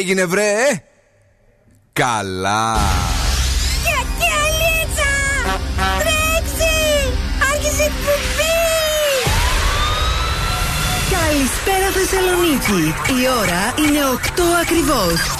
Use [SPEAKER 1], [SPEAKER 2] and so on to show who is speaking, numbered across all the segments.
[SPEAKER 1] έγινε βρε; Καλά.
[SPEAKER 2] Κακιαλίτσα Τρέξει Άρχισε η Καλησπέρα Θεσσαλονίκη. Η ώρα είναι 8 ακριβώς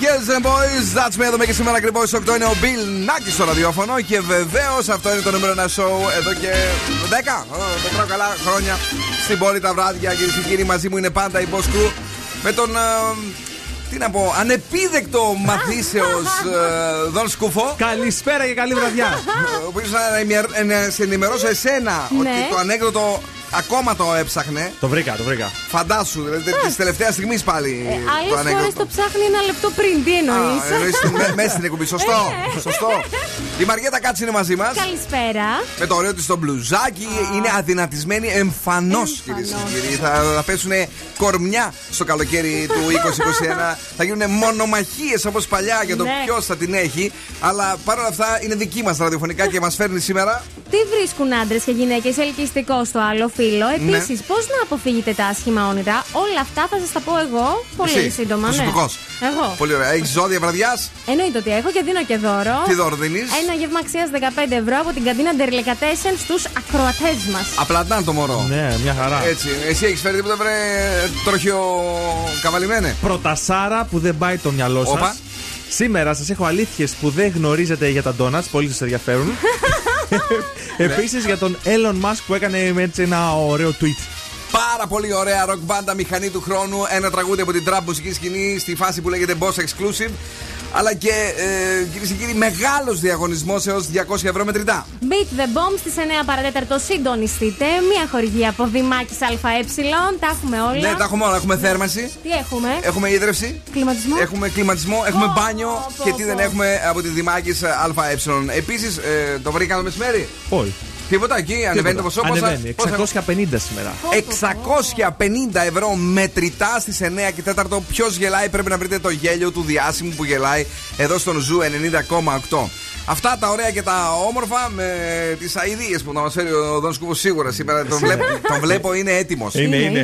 [SPEAKER 1] Yes and boys, that's me. Εδώ και σήμερα ακριβώς 8 είναι ο Bill Νάκη στο ραδιόφωνο. Και βεβαίως αυτό είναι το νούμερο ένα show εδώ και 10, δεν τρώω καλά χρόνια στην πόλη τα βράδια. Κυρίες και κύριοι, μαζί μου είναι πάντα η Boss Crew με τον. Ε, τι να πω, ανεπίδεκτο μαθήσεως ε, Δον Σκουφό.
[SPEAKER 3] Καλησπέρα και καλή βραδιά.
[SPEAKER 1] Ο οποίος να σε ενημερώσω εσένα ότι ναι. το ανέκδοτο Ακόμα το έψαχνε.
[SPEAKER 3] Το βρήκα, το βρήκα.
[SPEAKER 1] Φαντάσου, δηλαδή της τελευταίας στιγμής πάλι.
[SPEAKER 4] Ε, Άλλες φορές το ψάχνει ένα λεπτό πριν. Τι εννοείς;
[SPEAKER 1] Μέσα στην εκπομπή. Σωστό. Ε. Σωστό. Η Μαριέτα Κάτση είναι μαζί μας.
[SPEAKER 4] Καλησπέρα.
[SPEAKER 1] Με το ωραίο της στο μπλουζάκι. Είναι αδυνατισμένη εμφανώς, κυρίες και κύριοι. Θα, θα πέσουν κορμιά στο καλοκαίρι του 2021. θα γίνουν μονομαχίες όπως παλιά για το ναι. ποιος θα την έχει. Αλλά παρόλα αυτά είναι δική μας ραδιοφωνικά και μας φέρνει σήμερα.
[SPEAKER 4] Τι βρίσκουν άντρες και γυναίκες ελκυστικός στο άλλο φίλο. Επίσης, ναι. πώς να αποφύγετε τα άσχημα όνειρα; Όλα αυτά θα σας τα πω εγώ πολύ Εσύ, σύντομα. Ναι. Εγώ.
[SPEAKER 1] Πολύ ωραία. Έχεις ζώδια βραδιάς;
[SPEAKER 4] Εννοείται ότι έχω και δίνω και δώρο.
[SPEAKER 1] Τι δώρο δίνεις;
[SPEAKER 4] Ένα γεύμα αξίας 15 ευρώ από την καντίνα Ντερλεκατέσεν στους ακροατές μας.
[SPEAKER 1] Απλά το μωρό.
[SPEAKER 3] Ναι, μια χαρά.
[SPEAKER 1] Έτσι. Εσύ έχεις φέρει τίποτα βρε τροχιο καβαλημένε;
[SPEAKER 3] Πρωτασάρα που δεν πάει το μυαλό σας. Σήμερα σας έχω αλήθειες που δεν γνωρίζετε για τα ντόνατ. Πολύ σας ενδιαφέρουν. Επίσης για τον Elon Musk που έκανε έτσι ένα ωραίο tweet.
[SPEAKER 1] Πάρα πολύ ωραία rock μπάντα μηχανή του χρόνου. Ένα τραγούδι από την trap μουσική σκηνή στη φάση που λέγεται Boss Exclusive αλλά και ε, κυρίες και κύριοι, μεγάλος διαγωνισμός έως 200 ευρώ μετρητά.
[SPEAKER 4] Beat the Bomb στις 9 παρατέταρτο συντονιστείτε. Μία χορηγία από Δημάκης ΑΕ. Τα έχουμε όλα.
[SPEAKER 1] Ναι, τα έχουμε όλα. Έχουμε θέρμανση.
[SPEAKER 4] Τι έχουμε;
[SPEAKER 1] Έχουμε ίδρυυση.
[SPEAKER 4] Κλιματισμό.
[SPEAKER 1] Έχουμε κλιματισμό. Έχουμε μπάνιο. και τι δεν έχουμε από τη Δημάκης ΑΕ. Επίσης, ε, το βρήκαμε μεσημέρι.
[SPEAKER 3] Όχι.
[SPEAKER 1] Τίποτα εκεί, ανεβαίνει το ποσό.
[SPEAKER 3] Ανεβαίνει. 650 σήμερα.
[SPEAKER 1] 650 ευρώ μετρητά στις 9 και 4. Ποιος γελάει, πρέπει να βρείτε το γέλιο του διάσημου που γελάει εδώ στον Ζου 90,8. Αυτά τα ωραία και τα όμορφα με τις αειδίε που θα μας φέρει ο Δόν Σκούβο σίγουρα σήμερα. Τον βλέπω, τον βλέπω είναι έτοιμος.
[SPEAKER 3] Είναι, είναι.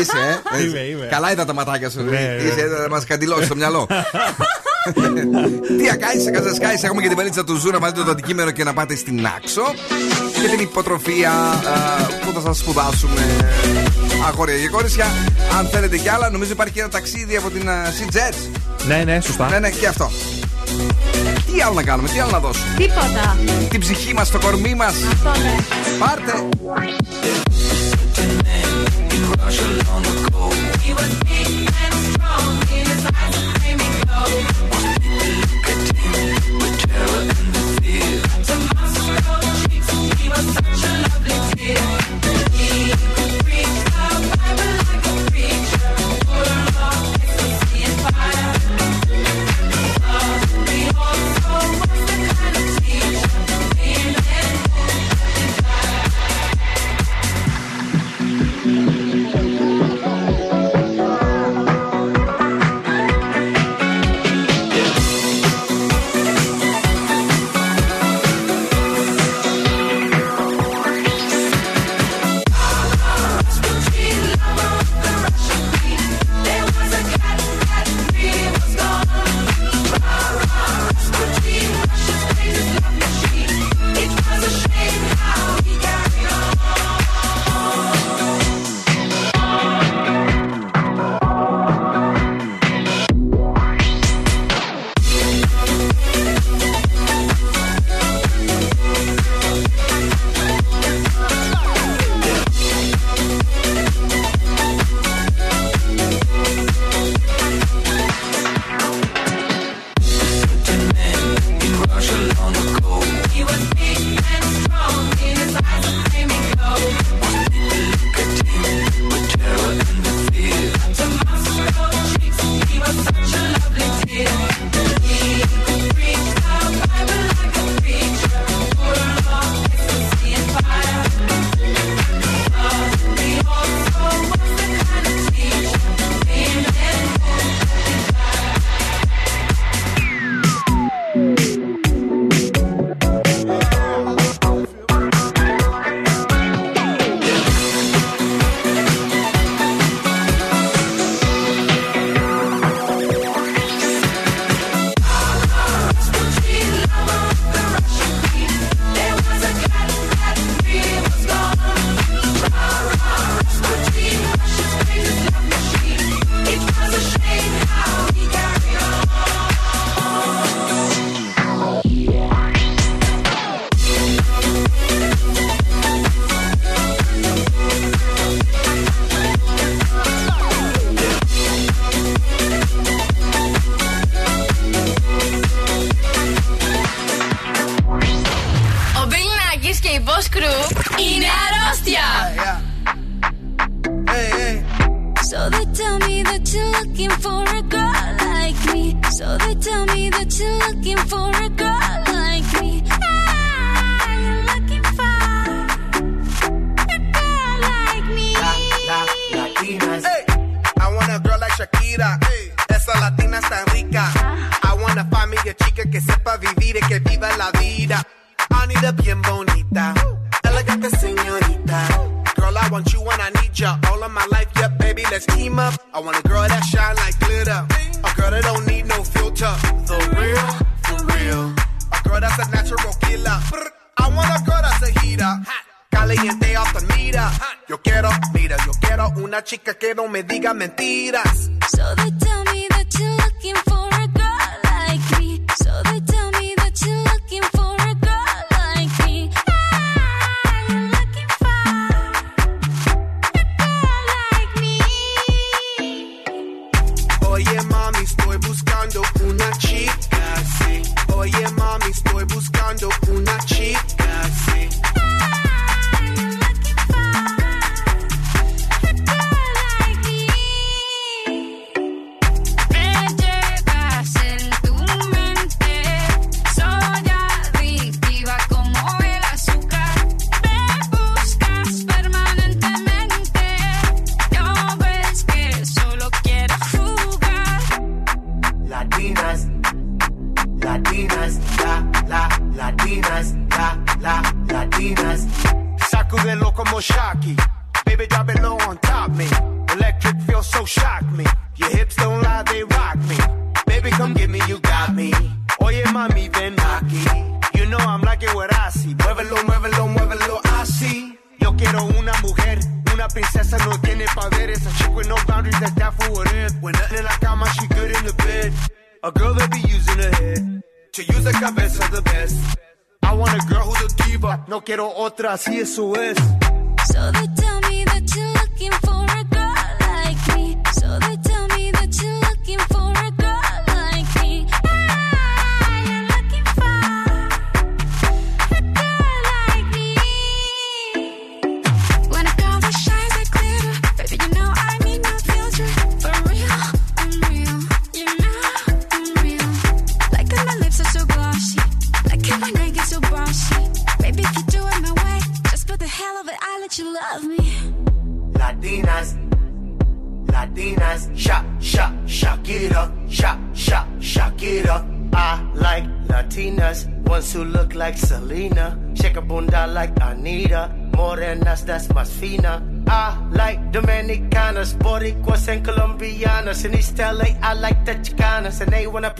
[SPEAKER 1] Είσαι,
[SPEAKER 3] ε. Είμαι, είμαι.
[SPEAKER 1] Καλά είδα τα ματάκια σου. Ναι, Είσαι, θα μας καντιλώσεις το μυαλό. Τι ακάισε, καζασκάισε. Έχουμε και την παλίτσα του Ζου να βάλετε το αντικείμενο και να πάτε στην Άξο και την υποτροφία ε, που θα σας σπουδάσουμε. Αγόρια και κορίτσια, αν θέλετε κι άλλα, νομίζω υπάρχει και ένα ταξίδι από την ε, Σιτζέτ.
[SPEAKER 3] Ναι, ναι, σωστά.
[SPEAKER 1] Ναι, ναι, και αυτό. Τι άλλο να κάνουμε, τι άλλο να δώσουμε;
[SPEAKER 4] Τίποτα.
[SPEAKER 1] Την ψυχή μας, το κορμί
[SPEAKER 4] μας. Ναι.
[SPEAKER 1] Πάρτε.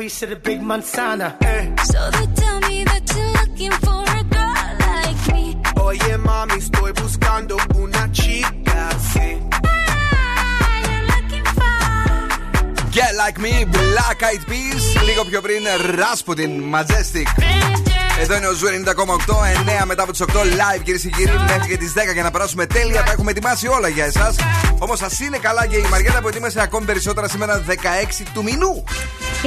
[SPEAKER 5] Piece of the big manzana. Eh.
[SPEAKER 6] So they tell me that you're looking for a girl like me.
[SPEAKER 5] Oye, mami, estoy buscando una chica, sí.
[SPEAKER 6] Ah, you're looking for
[SPEAKER 1] Girl like me, Black Eyed Peas. Λίγο πιο πριν, Rasputin, Majestic. Εδώ είναι ο Zoo 90,8, 9 μετά από τις 8 live κυρίες και κύριοι μέχρι και τις 10 για να περάσουμε τέλεια. Τα έχουμε ετοιμάσει όλα για εσάς. Όμως ας είναι καλά και η Μαριέτα που ετοίμασε ακόμη περισσότερα σήμερα 16 του μηνού.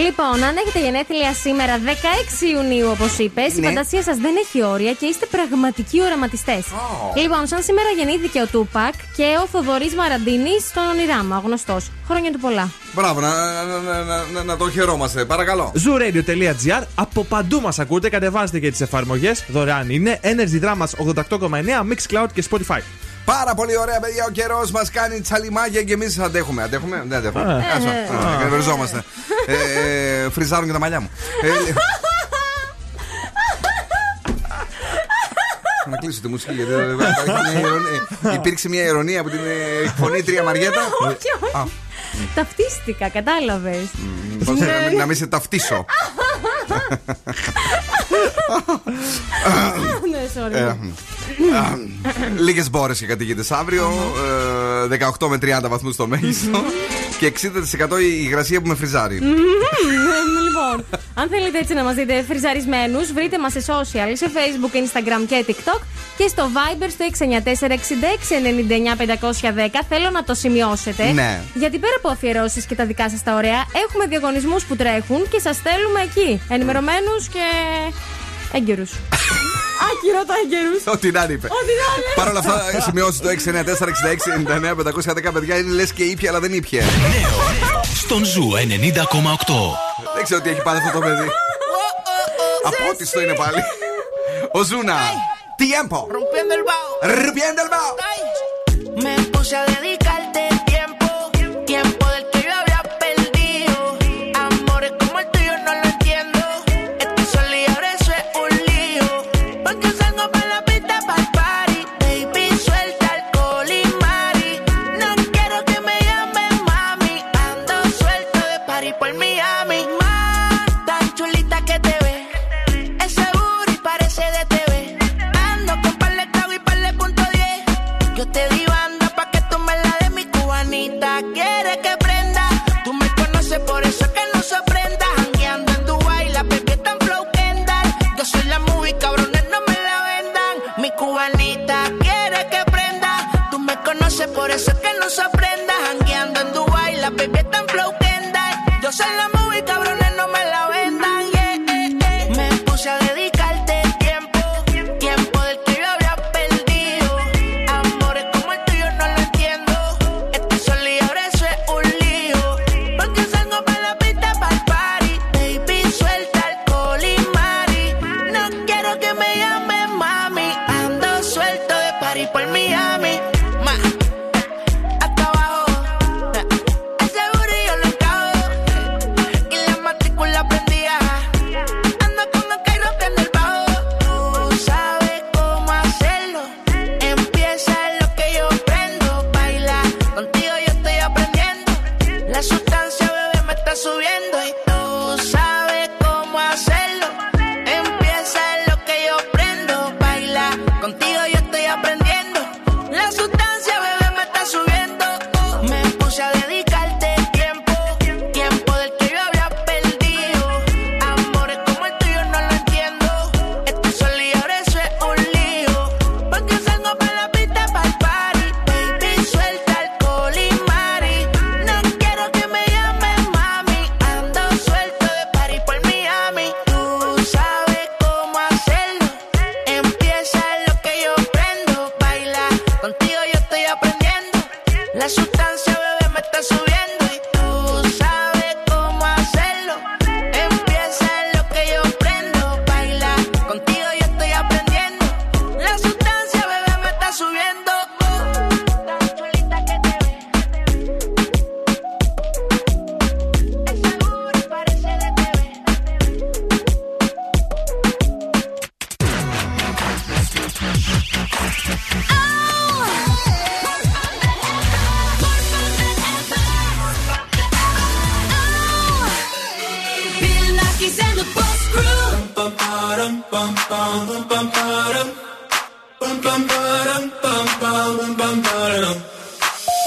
[SPEAKER 4] Λοιπόν, αν έχετε γενέθλια σήμερα 16 Ιουνίου, όπως είπες, η
[SPEAKER 1] Ναι.
[SPEAKER 4] φαντασία σας δεν έχει όρια και είστε πραγματικοί οραματιστές. Λοιπόν, σαν σήμερα γεννήθηκε ο Τούπακ και ο Θοδωρής Μαραντίνη στον Ονειράμα, ο γνωστός. Χρόνια του πολλά.
[SPEAKER 1] Μπράβο, να, να, να, να, να, να το χαιρόμαστε, παρακαλώ.
[SPEAKER 3] Zooradio.gr Από παντού μας ακούτε, κατεβάστε και τις εφαρμογές. Δωρεάν είναι Energy Dramas 88,9, Mixcloud και Spotify.
[SPEAKER 1] Πάρα πολύ ωραία, παιδιά. Ο καιρός μας κάνει τσαλιμάκια και εμείς αντέχουμε. Αντέχουμε, δεν αντέχουμε.
[SPEAKER 3] Α.
[SPEAKER 1] Άσο,
[SPEAKER 3] Ε,
[SPEAKER 1] ας, Εκνευριζόμαστε. Ε, ε, Φριζάρουν και τα μαλλιά μου. Ε, λέ- Να κλείσω τη μουσική γιατί δεν υπάρχει μια ειρωνία. υπήρξε μια ειρωνία από την ε, εκφωνήτρια Μαριέτα.
[SPEAKER 4] Όχι, όχι. Ταυτίστηκα, κατάλαβες.
[SPEAKER 1] Πώς, να μην- Να μην σε ταυτίσω.
[SPEAKER 4] ναι, sorry.
[SPEAKER 1] Ε, Λίγες μπόρες και κατοικείτε αύριο. ε, 18 με 30 βαθμούς το μέγιστο. Και 60% η υγρασία που με φριζάρει.
[SPEAKER 4] Μμμ, λοιπόν, αν θέλετε έτσι να μας δείτε φριζαρισμένους, βρείτε μας σε social, σε facebook, instagram και tiktok και στο viber στο 694-6699-510. Θέλω να το σημειώσετε.
[SPEAKER 1] Ναι.
[SPEAKER 4] Γιατί πέρα από αφιερώσεις και τα δικά σας τα ωραία, έχουμε διαγωνισμού που τρέχουν και σας στέλνουμε εκεί. Ενημερωμένους και έγκαιρου. Άκυρο το έγκαιρου.
[SPEAKER 1] Ό,τι να είπε. Παρ' όλα αυτά, σημειώσει το 694-6699-510 παιδιά είναι λες και ήπια, αλλά δεν ήπια.
[SPEAKER 7] Νέο στον Zoo 90,8.
[SPEAKER 1] Δεν ξέρω τι έχει πάθει αυτό το παιδί. Απότιστο είναι πάλι. Ο Ζούνα. Tiempo.
[SPEAKER 8] Rompiendo el bajo.
[SPEAKER 1] Rompiendo el bajo.
[SPEAKER 8] Me puse a dedicarte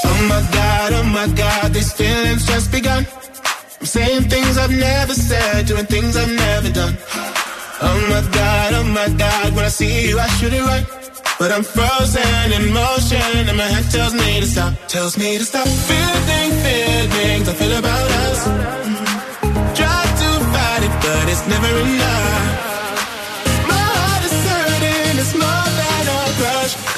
[SPEAKER 9] Oh my god, oh my god, these feelings just begun. I'm saying things I've never said, doing things I've never done. Oh my god, oh my god, when I see you, I should it right. But I'm frozen in motion, and my head tells me to stop, tells me to stop. Feeling, feelings I feel about us. Try to fight it, but it's never enough.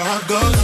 [SPEAKER 10] agora.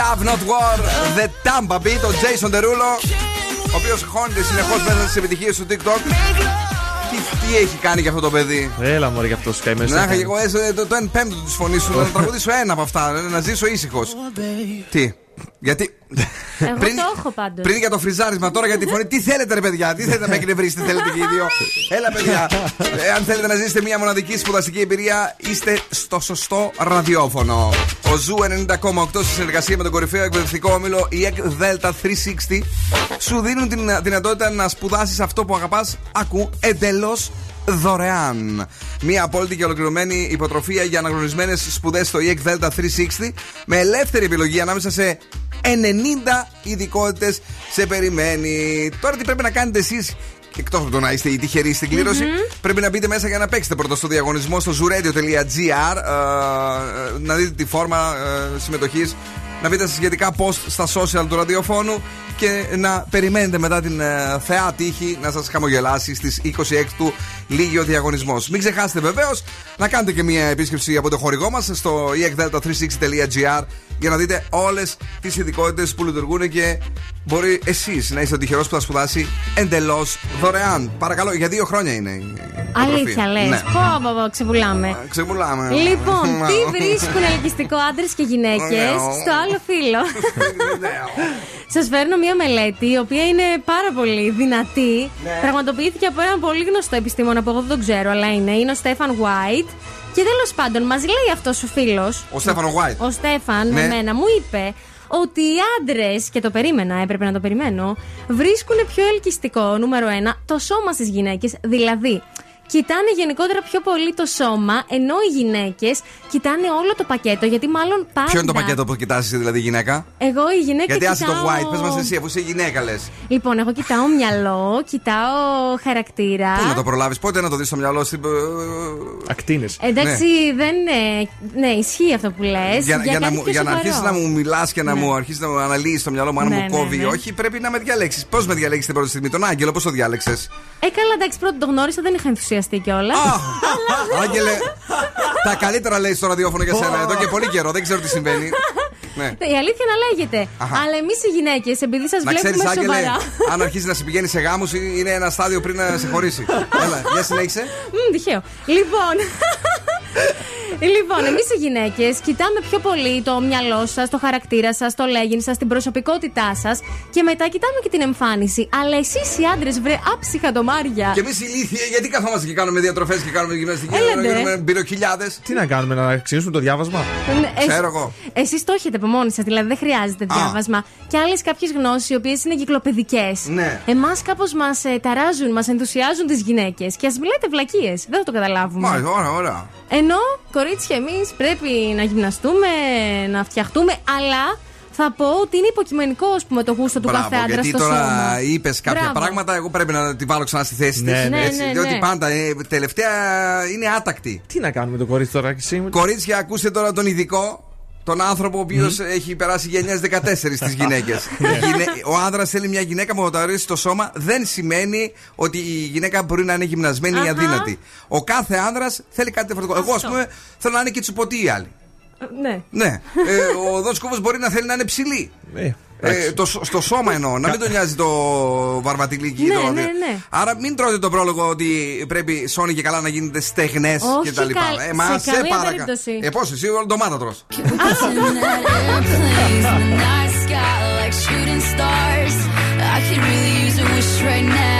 [SPEAKER 11] love, not war. The
[SPEAKER 1] Tampa Beat, ο Jason Derulo. Ο οποίος χώνεται συνεχώς μέσα στις επιτυχίες του TikTok. Τι, τι έχει κάνει για αυτό το παιδί;
[SPEAKER 3] Έλα μωρέ για αυτό σκάει μέσα.
[SPEAKER 1] Να είχα και εγώ ε, το, το 1 πέμπτο της φωνής σου, να τραγουδήσω ένα από αυτά, να ζήσω ήσυχος. Τι; Γιατί.
[SPEAKER 4] Εγώ το έχω πάντως.
[SPEAKER 1] πριν για το φριζάρισμα, τώρα για τη φωνή. Τι θέλετε, ρε παιδιά, τι θέλετε να με εκνευρίσετε, θέλετε και οι δύο. Έλα, παιδιά. Ε, αν θέλετε να ζήσετε μια μοναδική σπουδαστική εμπειρία, είστε στο σωστό ραδιόφωνο. Ο Zoo 90,8 σε συνεργασία με τον κορυφαίο εκπαιδευτικό όμιλο IEK Delta 360 σου δίνουν την δυνατότητα να σπουδάσεις αυτό που αγαπάς, άκου εντελώς δωρεάν. Μια απόλυτη και ολοκληρωμένη υποτροφία για αναγνωρισμένες σπουδές στο IEK Delta 360 με ελεύθερη επιλογή ανάμεσα σε 90 ειδικότητες σε περιμένει. Τώρα τι πρέπει να κάνετε εσείς Εκτός από το να είστε οι τυχεροί στην κλήρωση πρέπει να μπείτε μέσα για να παίξετε πρώτα στο διαγωνισμό στο zooradio.gr. ε, να δείτε τη φόρμα ε, συμμετοχής, να μπείτε στα σχετικά post στα social του ραδιοφώνου και να περιμένετε μετά την ε, θεά τύχη να σας χαμογελάσει στις 26 του λίγη ο διαγωνισμός. Μην ξεχάσετε βεβαίως να κάνετε και μια επίσκεψη από το χορηγό μας στο ekdelta360.gr για να δείτε όλες τις ειδικότητες που λειτουργούν και μπορεί εσείς να είστε ο τυχερός που θα σπουδάσει εντελώς δωρεάν. Παρακαλώ, για δύο χρόνια είναι η
[SPEAKER 4] Αλήθεια λες.
[SPEAKER 1] Ναι.
[SPEAKER 4] Πω, πω, πω, ξεπουλάμε.
[SPEAKER 1] Ξεπουλάμε.
[SPEAKER 4] Λοιπόν, τι βρίσκουν ελκυστικό άντρες και γυναίκες
[SPEAKER 1] Ναι.
[SPEAKER 4] στο άλλο φύλλο; Σας φέρνω μία μελέτη η οποία είναι πάρα πολύ δυνατή.
[SPEAKER 1] Ναι.
[SPEAKER 4] Πραγματοποιήθηκε από έναν πολύ γνωστό επιστήμονα που εγώ δεν τον ξέρω, αλλά είναι. Είναι ο Στέφαν White. Και τέλος πάντων, μας λέει αυτός ο φίλος.
[SPEAKER 1] Ο Στέφανο White.
[SPEAKER 4] Ο Στέφαν,
[SPEAKER 1] Ναι.
[SPEAKER 4] εμένα, μου είπε ότι οι άντρες, και το περίμενα, έπρεπε να το περιμένω, βρίσκουν πιο ελκυστικό, νούμερο ένα, το σώμα στις γυναίκες. Δηλαδή, κοιτάνε γενικότερα πιο πολύ το σώμα, ενώ οι γυναίκες κοιτάνε όλο το πακέτο, γιατί μάλλον πάντα.
[SPEAKER 1] Ποιο είναι το πακέτο που κοιτάζει, δηλαδή, γυναίκα;
[SPEAKER 4] Εγώ η γυναίκα
[SPEAKER 1] Γιατί άσε το
[SPEAKER 4] κοιτάω...
[SPEAKER 1] white, πες μας εσύ, αφού είσαι γυναίκα λες.
[SPEAKER 4] Λοιπόν, εγώ κοιτάω μυαλό, κοιτάω χαρακτήρα.
[SPEAKER 1] Πού να το προλάβεις, πότε να το δεις στο μυαλό στην.
[SPEAKER 3] Ακτίνες.
[SPEAKER 4] Εντάξει, δεν είναι. Ναι, ισχύει αυτό που λες.
[SPEAKER 1] Για, για, να, μου- για να αρχίσεις να μου μιλάς και να
[SPEAKER 4] Ναι.
[SPEAKER 1] μου αρχίσεις να μου αναλύεις στο μυαλό μου αν
[SPEAKER 4] Ναι,
[SPEAKER 1] μου
[SPEAKER 4] ναι,
[SPEAKER 1] κόβει ή
[SPEAKER 4] ναι.
[SPEAKER 1] όχι, πρέπει να με διαλέξεις. Πώς με διαλέξεις την πρώτη στιγμή, τον Άγγελο, πώς το διάλεξες;
[SPEAKER 4] Ε, καλά, εντάξει, πρώτον το γνώρισα, δεν είχα ενθουσιαστεί κιόλας.
[SPEAKER 1] Άγγελε, τα καλύτερα λέει στο ραδιόφωνο για σένα εδώ και πολύ καιρό, δεν ξέρω τι συμβαίνει. Ναι.
[SPEAKER 4] Η αλήθεια να λέγεται.
[SPEAKER 1] Αχα.
[SPEAKER 4] Αλλά εμείς οι γυναίκες, επειδή σας
[SPEAKER 1] Να ξέρεις,
[SPEAKER 4] βλέπουμε
[SPEAKER 1] Άγγελε,
[SPEAKER 4] σοβαρά.
[SPEAKER 1] αν αρχίσει να σε πηγαίνει σε γάμους, είναι ένα στάδιο πριν να σε χωρίσει. Έλα, για συνέχισε.
[SPEAKER 4] Μμ, τυχαίο. Λοιπόν. λοιπόν, εμείς οι γυναίκες κοιτάμε πιο πολύ το μυαλό σας, το χαρακτήρα σας, το λέγειν σας, την προσωπικότητά σας και μετά κοιτάμε και την εμφάνιση. Αλλά εσείς οι άντρες, βρε άψυχα ντομάρια.
[SPEAKER 1] Και εμείς ηλίθιοι, γιατί καθόμαστε και κάνουμε διατροφές και κάνουμε γυμναστική.
[SPEAKER 4] Έλατε.
[SPEAKER 1] να γίνουμε μπυροκυλιάδες;
[SPEAKER 3] Τι να κάνουμε, να ξεκινήσουμε το διάβασμα;
[SPEAKER 1] Ξέρω εγώ.
[SPEAKER 4] Εσείς το έχετε από μόνοι σας, δηλαδή δεν χρειάζεται
[SPEAKER 3] Α.
[SPEAKER 4] διάβασμα. Και άλλες κάποιες γνώσεις, οι οποίες είναι κυκλοπαιδικέ.
[SPEAKER 1] Ναι.
[SPEAKER 4] Εμάς κάπως μας ε, ταράζουν, μας ενθουσιάζουν τις γυναίκες. Και ας μιλάτε βλακίες. Δεν θα το καταλάβουμε.
[SPEAKER 1] Μα, ωραία, ωραία.
[SPEAKER 4] Ενώ, κορίτσια, εμείς πρέπει να γυμναστούμε, να φτιαχτούμε, αλλά θα πω ότι είναι υποκειμενικό ας πούμε, το γούστο του
[SPEAKER 1] Μπράβο,
[SPEAKER 4] κάθε άντρα
[SPEAKER 1] γιατί
[SPEAKER 4] στο
[SPEAKER 1] τώρα
[SPEAKER 4] σώμα.
[SPEAKER 1] είπες κάποια
[SPEAKER 4] Μπράβο.
[SPEAKER 1] πράγματα, εγώ πρέπει να τη βάλω ξανά στη θέση
[SPEAKER 3] Ναι,
[SPEAKER 1] της.
[SPEAKER 3] ναι.
[SPEAKER 4] Ναι, ναι,
[SPEAKER 1] Διότι
[SPEAKER 4] ναι.
[SPEAKER 1] πάντα ε, τελευταία είναι άτακτη.
[SPEAKER 3] Τι να κάνουμε το κορίτσι τώρα, εσύ.
[SPEAKER 1] Κορίτσια, ακούστε τώρα τον ειδικό. Τον άνθρωπο ο οποίος έχει περάσει γενιές 14 στις γυναίκες. ο άνδρας θέλει μια γυναίκα που θα το αρέσει το σώμα. Δεν σημαίνει ότι η γυναίκα μπορεί να είναι γυμνασμένη ή
[SPEAKER 4] Αχα.
[SPEAKER 1] αδύνατη. Ο κάθε άνδρας θέλει κάτι διαφορετικό. Εγώ, ας
[SPEAKER 4] Αυτό.
[SPEAKER 1] πούμε, θέλω να είναι και τσουποτή η άλλη.
[SPEAKER 4] Ναι.
[SPEAKER 1] Ναι. ε, ο Δόσκοβος μπορεί να θέλει να είναι ψηλή. Ε, το, στο σώμα εννοώ, να μην τον νοιάζει το βαρβατιλίκι.
[SPEAKER 4] Ναι,
[SPEAKER 1] το,
[SPEAKER 4] ναι, ναι.
[SPEAKER 1] Άρα μην τρώτε τον πρόλογο ότι πρέπει σώνει και καλά να γίνετε στεγνές
[SPEAKER 4] Όχι,
[SPEAKER 1] και τα λοιπά.
[SPEAKER 4] καλ-
[SPEAKER 1] Ε, μα
[SPEAKER 4] σε
[SPEAKER 1] σε
[SPEAKER 4] καμία
[SPEAKER 1] παρακα-
[SPEAKER 4] περίπτωση.
[SPEAKER 1] Ε, πώς εσύ, όλο ντομάτα τρως.
[SPEAKER 6] airplanes in the night sky like shooting stars. I could really use a wish right now,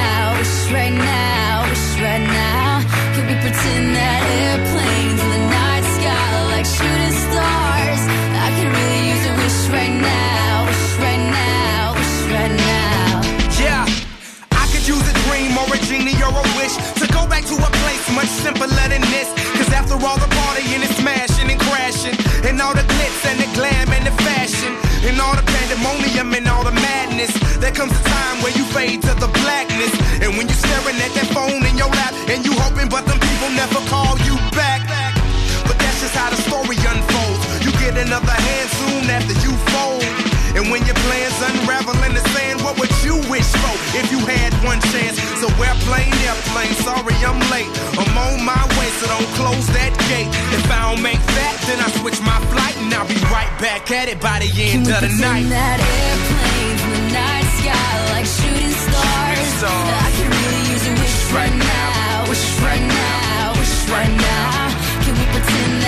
[SPEAKER 5] much simpler than this. Cause after all the partying and smashing and crashing, and all the glitz and the glam and the fashion, and all the pandemonium and all the madness, there comes a time where you fade to the blackness. And when you're staring at that phone in your lap, and you hoping, but them people never call you back. But that's just how the story unfolds. You get another hand soon after you fold. And when your plans unravel in the for if you had one chance? So airplane, airplane, sorry I'm late. I'm on my way, so don't close that gate. If I don't make that, then I switch my flight and I'll be right back at it by the end
[SPEAKER 6] Can
[SPEAKER 5] of the night.
[SPEAKER 6] that airplanes in the night sky like shooting stars? I could really use a wish right now, wish right now, wish right now. Can we pretend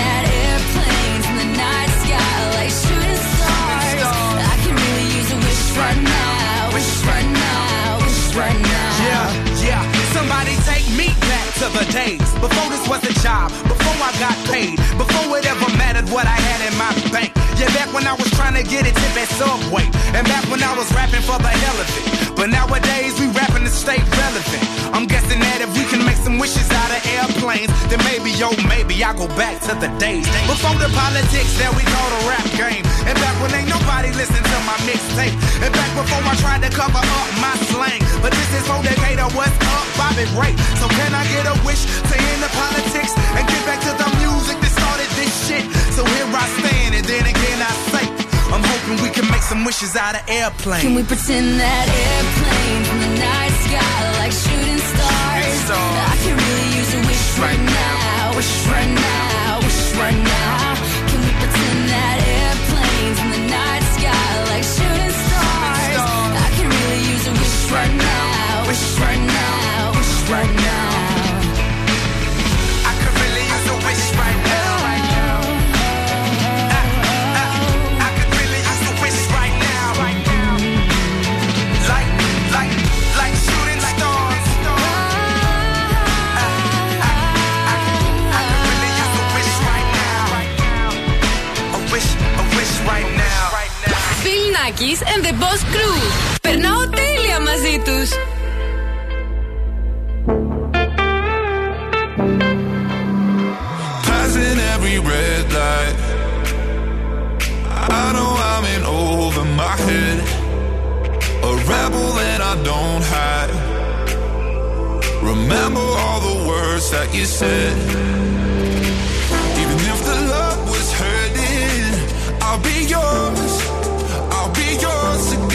[SPEAKER 5] to the days. Before this was a job, before I got paid, before it ever mattered what I when I was trying to get a tip at Subway, and back when I was rapping for the hell of it. But nowadays we rapping to stay relevant. I'm guessing that if we can make some wishes out of airplanes, then maybe, yo, maybe I go back to the days before the politics that we call the rap game. And back when ain't nobody listen to my mixtape. And back before I tried to cover up my slang. But this is for Decatur, what's up, Bobby Ray. So can I get a wish to end the politics and get back to the shit? So here I stand, and then again I say, I'm hoping we can make some wishes out of airplanes.
[SPEAKER 6] Can we pretend that airplanes in the night sky like shooting stars? I could really use a wish right now, wish right now, wish right now.
[SPEAKER 10] Μαρινάκης and the Boss Crew. Περνάω τέλεια μαζί τους.
[SPEAKER 12] Passing every red light. I know I'm in over my head. A rebel that I don't hide. Remember all the words that you said. Even if the love was hurting I'll be yours yours again.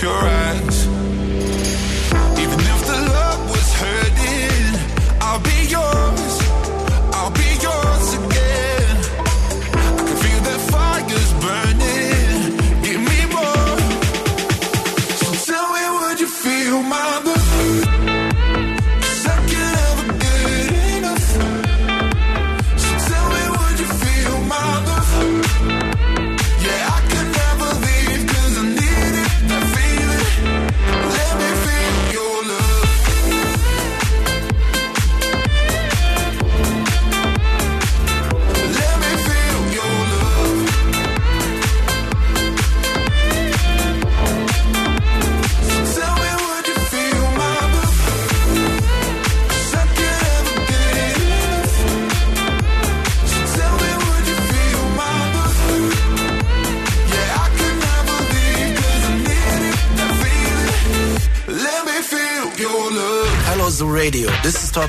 [SPEAKER 12] if you're right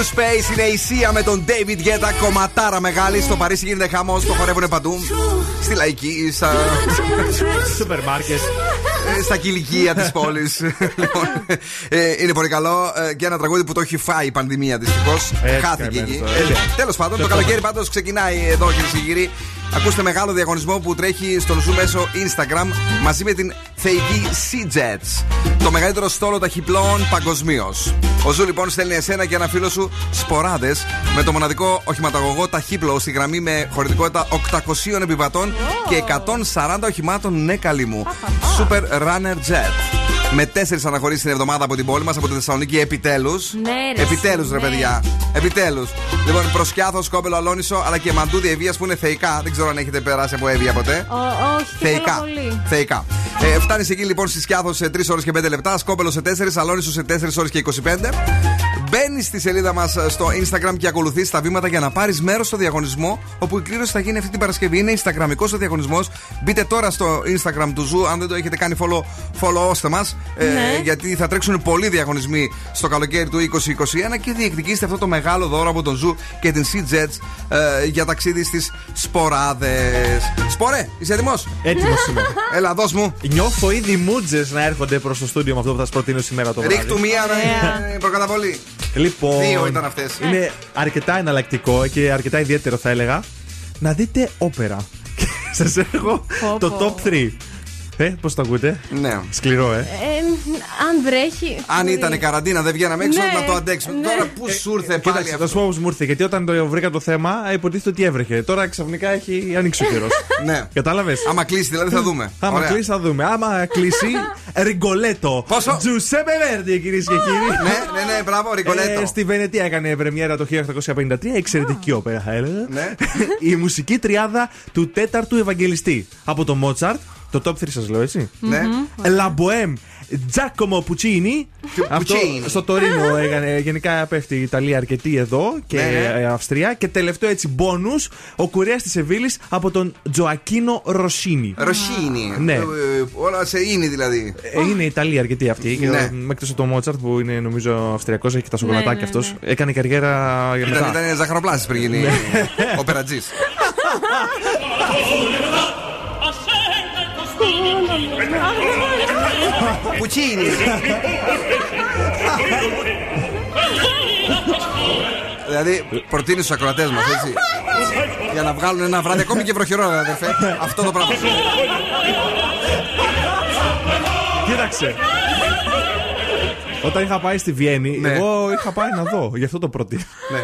[SPEAKER 6] Through
[SPEAKER 1] Space είναι η Σία με τον David Guetta. Κομματάρα μεγάλη. Στο Παρίσι γίνεται χαμός. Το χορεύουν παντού. Στη λαϊκή, στα.
[SPEAKER 3] Σούπερ μάρκετ.
[SPEAKER 1] ε, Στα κηλικία της πόλης. είναι πολύ καλό. ε, Και ένα τραγούδι που το έχει φάει η πανδημία δυστυχώς.
[SPEAKER 3] Έτσι,
[SPEAKER 1] Χάθηκε
[SPEAKER 3] καημένος
[SPEAKER 1] εκεί.
[SPEAKER 3] τώρα.
[SPEAKER 1] Τέλος πάντων,
[SPEAKER 3] Και
[SPEAKER 1] το
[SPEAKER 3] το
[SPEAKER 1] καλοκαίρι πάντως ξεκινάει εδώ κυρίε και κύριοι. Ακούστε μεγάλο διαγωνισμό που τρέχει στον Zoo μέσω Instagram μαζί με την θεϊκή Sea Jets. Το μεγαλύτερο στόλο ταχυπλόων παγκοσμίως. Ο Zoo λοιπόν στέλνει εσένα και ένα φίλο σου Σποράδες με το μοναδικό οχηματαγωγό ταχύπλοο στη γραμμή με χωρητικότητα 800 επιβατών και 140 οχημάτων ναι καλή μου. Superrunner Jet. Με τέσσερις αναχωρήσεις την εβδομάδα από την πόλη μας, από τη Θεσσαλονίκη, επιτέλους.
[SPEAKER 4] Ναι, ρε,
[SPEAKER 1] Επιτέλους, ρε
[SPEAKER 4] ναι.
[SPEAKER 1] παιδιά. Επιτέλους. Λοιπόν, προς Σκιάθο, Σκόπελο, Αλόννησο, αλλά και Μαντούδη Ευβοίας που είναι θεϊκά. Δεν ξέρω αν έχετε περάσει από Εύβοια ποτέ.
[SPEAKER 4] Ο- όχι, και θέλω
[SPEAKER 1] Θεϊκά.
[SPEAKER 4] πολύ.
[SPEAKER 1] Θεϊκά. Ε, φτάνεις εκεί λοιπόν στη Σκιάθο σε 3 ώρες και 5 λεπτά, Σκόπελο σε 4, Αλόννησο σε 4 ώρες και 25. Μπαίνεις στη σελίδα μας στο Instagram και ακολουθείς τα βήματα για να πάρεις μέρος στο διαγωνισμό, όπου η κλήρωση θα γίνει αυτή την Παρασκευή. Είναι Instagramικός ο διαγωνισμός. Μπείτε τώρα στο Instagram του Zoo, αν δεν το έχετε κάνει follow, follow-ώστε μας.
[SPEAKER 4] Ναι.
[SPEAKER 1] γιατί θα τρέξουν πολλοί διαγωνισμοί στο καλοκαίρι του 2021 και διεκδικήστε αυτό το μεγάλο δώρο από τον Zoo και την Sea Jets ε, για ταξίδι στις σποράδες. Σπορέ, είσαι έτοιμος;
[SPEAKER 3] Έτοιμος είμαι.
[SPEAKER 1] Έλα, δώσ' μου.
[SPEAKER 3] Νιώθω ήδη μούτζε να έρχονται προς το στούντιο με αυτό που θα σας προτείνω σήμερα το βράδυ.
[SPEAKER 1] Ρίχτου μία
[SPEAKER 4] Ωραία.
[SPEAKER 1] ε, προκαταβολή.
[SPEAKER 3] Λοιπόν,
[SPEAKER 1] Δύο ήταν αυτές.
[SPEAKER 3] Είναι αρκετά εναλλακτικό και αρκετά ιδιαίτερο θα έλεγα. Να δείτε όπερα. Σας έχω
[SPEAKER 4] Πω,
[SPEAKER 3] το
[SPEAKER 4] πω.
[SPEAKER 3] top 3. Ε, πώς το ακούτε;
[SPEAKER 1] Ναι.
[SPEAKER 3] Σκληρό, ε.
[SPEAKER 4] Ε, αν βρέχει.
[SPEAKER 1] Αν
[SPEAKER 4] μπορεί.
[SPEAKER 1] ήταν καραντίνα, δεν βγαίναμε έξω
[SPEAKER 4] Ναι,
[SPEAKER 1] να το αντέξουμε.
[SPEAKER 4] ναι.
[SPEAKER 1] Τώρα πού σου ήρθε πάλι
[SPEAKER 3] Κοίταξε, θα σου πω πώς μου ήρθε. Γιατί όταν το βρήκα το θέμα, ε, υποτίθεται ότι έβρεχε. Τώρα ξαφνικά έχει ανοίξει ο καιρός.
[SPEAKER 1] Ναι.
[SPEAKER 3] Κατάλαβες;
[SPEAKER 1] Άμα κλείσει, δηλαδή θα δούμε.
[SPEAKER 3] Άμα
[SPEAKER 1] Ωραία.
[SPEAKER 3] κλείσει, θα δούμε. Άμα κλείσει, ριγκολέτο.
[SPEAKER 1] Πόσο;
[SPEAKER 3] Τζουσέπε Βέρντι, κυρίες και κύριοι.
[SPEAKER 1] Ναι, ναι, ναι, μπράβο, Ρικολέτο.
[SPEAKER 3] Ε, στη Βενετία έκανε πρεμιέρα το 1853, εξαιρετική όπερα θα έλεγα.
[SPEAKER 1] Ναι.
[SPEAKER 3] Η μουσική τριάδα του τέταρτου Ευαγγελιστή. Από το Μότσαρτ, το top 3 σας λέω έτσι.
[SPEAKER 1] Ναι.
[SPEAKER 3] La Bohème, Giacomo Puccini. Αυτό
[SPEAKER 1] Puccini.
[SPEAKER 3] στο Τωρίνο έγινε. Γενικά πέφτει η Ιταλία αρκετή εδώ και
[SPEAKER 1] Ναι, ναι.
[SPEAKER 3] ε, Αυστρία. Και τελευταίο έτσι μπόνους, ο κουρέας της Σεβίλη από τον Τζοακίνο Ροσίνη.
[SPEAKER 1] Ρωσίνη.
[SPEAKER 3] Ναι.
[SPEAKER 1] Ε, ε, Όλα σε είναι δηλαδή.
[SPEAKER 3] Ε, είναι Ιταλία αρκετή αυτή. Και
[SPEAKER 1] Ναι.
[SPEAKER 3] Εκτός από το Μότσαρτ που είναι νομίζω Αυστριακός, έχει και τα σοκολατάκια
[SPEAKER 4] ναι,
[SPEAKER 3] αυτός.
[SPEAKER 4] ναι.
[SPEAKER 3] Έκανε καριέρα για
[SPEAKER 1] Ήταν,
[SPEAKER 3] μετά.
[SPEAKER 1] ήταν ζαχαροπλάστη πριν γίνει
[SPEAKER 3] Ναι.
[SPEAKER 1] ο περατζής. Πουτσίνι. Δηλαδή, προτείνεις στους ακροατές μας, έτσι. Για να βγάλουν ένα βράδυ, ακόμη και βροχερό, αδερφέ. Αυτό το πράγμα.
[SPEAKER 3] Κοίταξε. Όταν είχα πάει στη Βιέννη,
[SPEAKER 1] Ναι.
[SPEAKER 3] εγώ είχα πάει να δω. Γι' αυτό το προτείνω.
[SPEAKER 1] Ναι.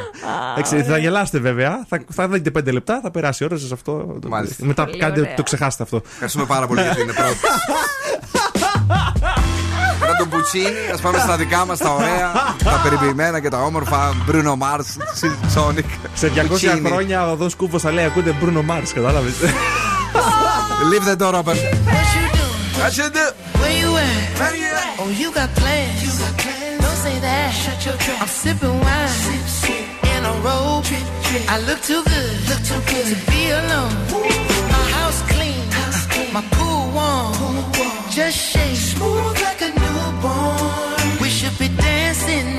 [SPEAKER 3] Εντάξει, θα γελάσετε βέβαια. Θα, θα δείτε πέντε λεπτά, θα περάσει η ώρα σας αυτό.
[SPEAKER 1] Μάλιστα.
[SPEAKER 3] Μετά
[SPEAKER 4] Πολύ
[SPEAKER 3] κάντε,
[SPEAKER 4] ωραία.
[SPEAKER 3] το ξεχάσετε αυτό.
[SPEAKER 1] Ευχαριστούμε πάρα πολύ για την πρώτη. Μετά τον Πουτσίνι, ας πάμε στα δικά μας τα ωραία, τα περιποιημένα και τα όμορφα. Bruno Mars, Sonic.
[SPEAKER 3] Σε 200
[SPEAKER 1] Puccini.
[SPEAKER 3] χρόνια ο Δός Κούφο θα λέει Ακούτε Bruno Mars, κατάλαβες.
[SPEAKER 1] Leave the door open.
[SPEAKER 11] What you
[SPEAKER 1] What you do?
[SPEAKER 11] Where you at? Oh, you got plans. Don't say that. Shut your trap. I'm sipping wine in a robe. I look too good, look too good to be alone. My house clean, my pool warm. Just shake smooth like a newborn. We should be dancing,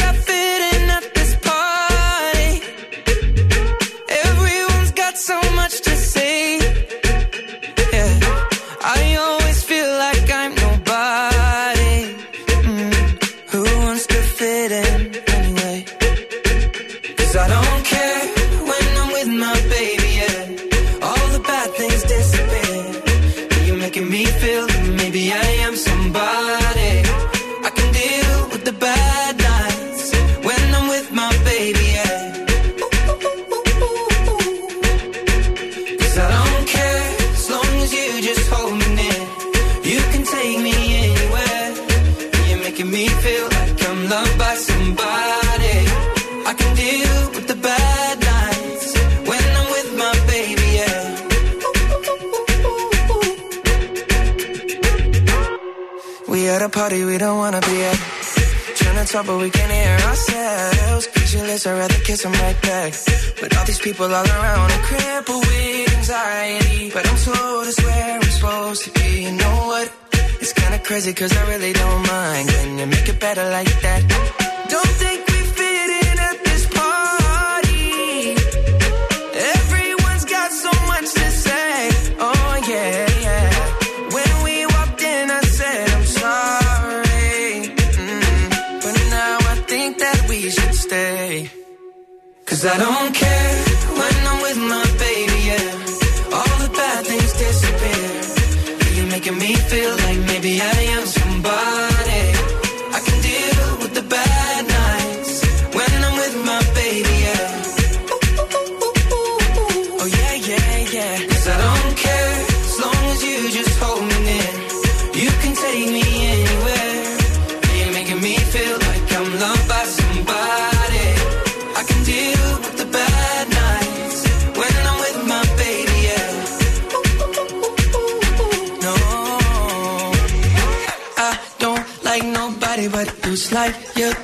[SPEAKER 13] talk, but we can't hear ourselves. Pictureless, I'd rather kiss them right back. But all these people all around are crippled with anxiety. But I'm told it's where I'm supposed to be. You know what? It's kinda crazy, cause I really don't mind. Can you make it better like that? Cause I don't care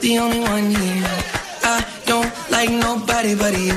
[SPEAKER 13] the only one here. I don't like nobody but you,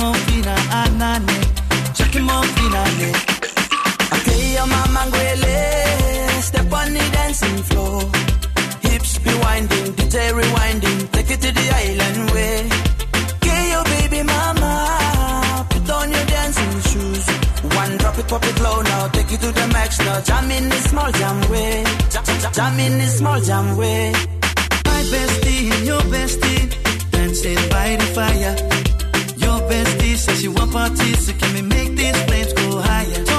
[SPEAKER 14] Chucking more fina, anane.
[SPEAKER 13] Mama ngwele, step on the dancing floor. Hips be winding, DJ rewinding, take to the island way. Baby mama, put on your dancing shoes. One drop it, pop it now, take to the max. Jam in the small jam way, jam, in the small jam way.
[SPEAKER 14] My bestie your bestie dancing by the fire. Bestie says she want parties, so can we make these flames go higher?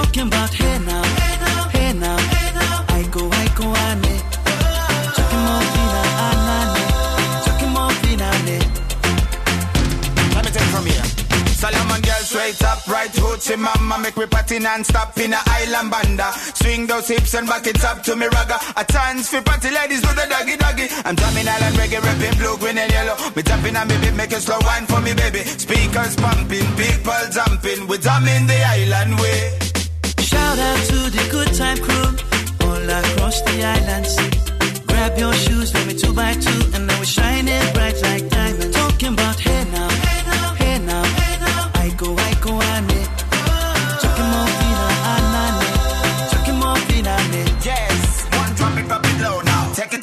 [SPEAKER 5] Right up, right hoochie mama. Make me party non-stop in a island banda. Swing those hips and back it up to me ragga. A chance for party ladies do the doggy doggy. I'm drumming island reggae, rapping blue, green and yellow. Me jumping and me beat, make a slow wine for me baby. Speakers pumping, people jumping. We drumming the island way.
[SPEAKER 14] Shout out to the good time crew all across the island. Grab your shoes, let me two by two, and now we're shining bright like diamonds. Talking about hey now,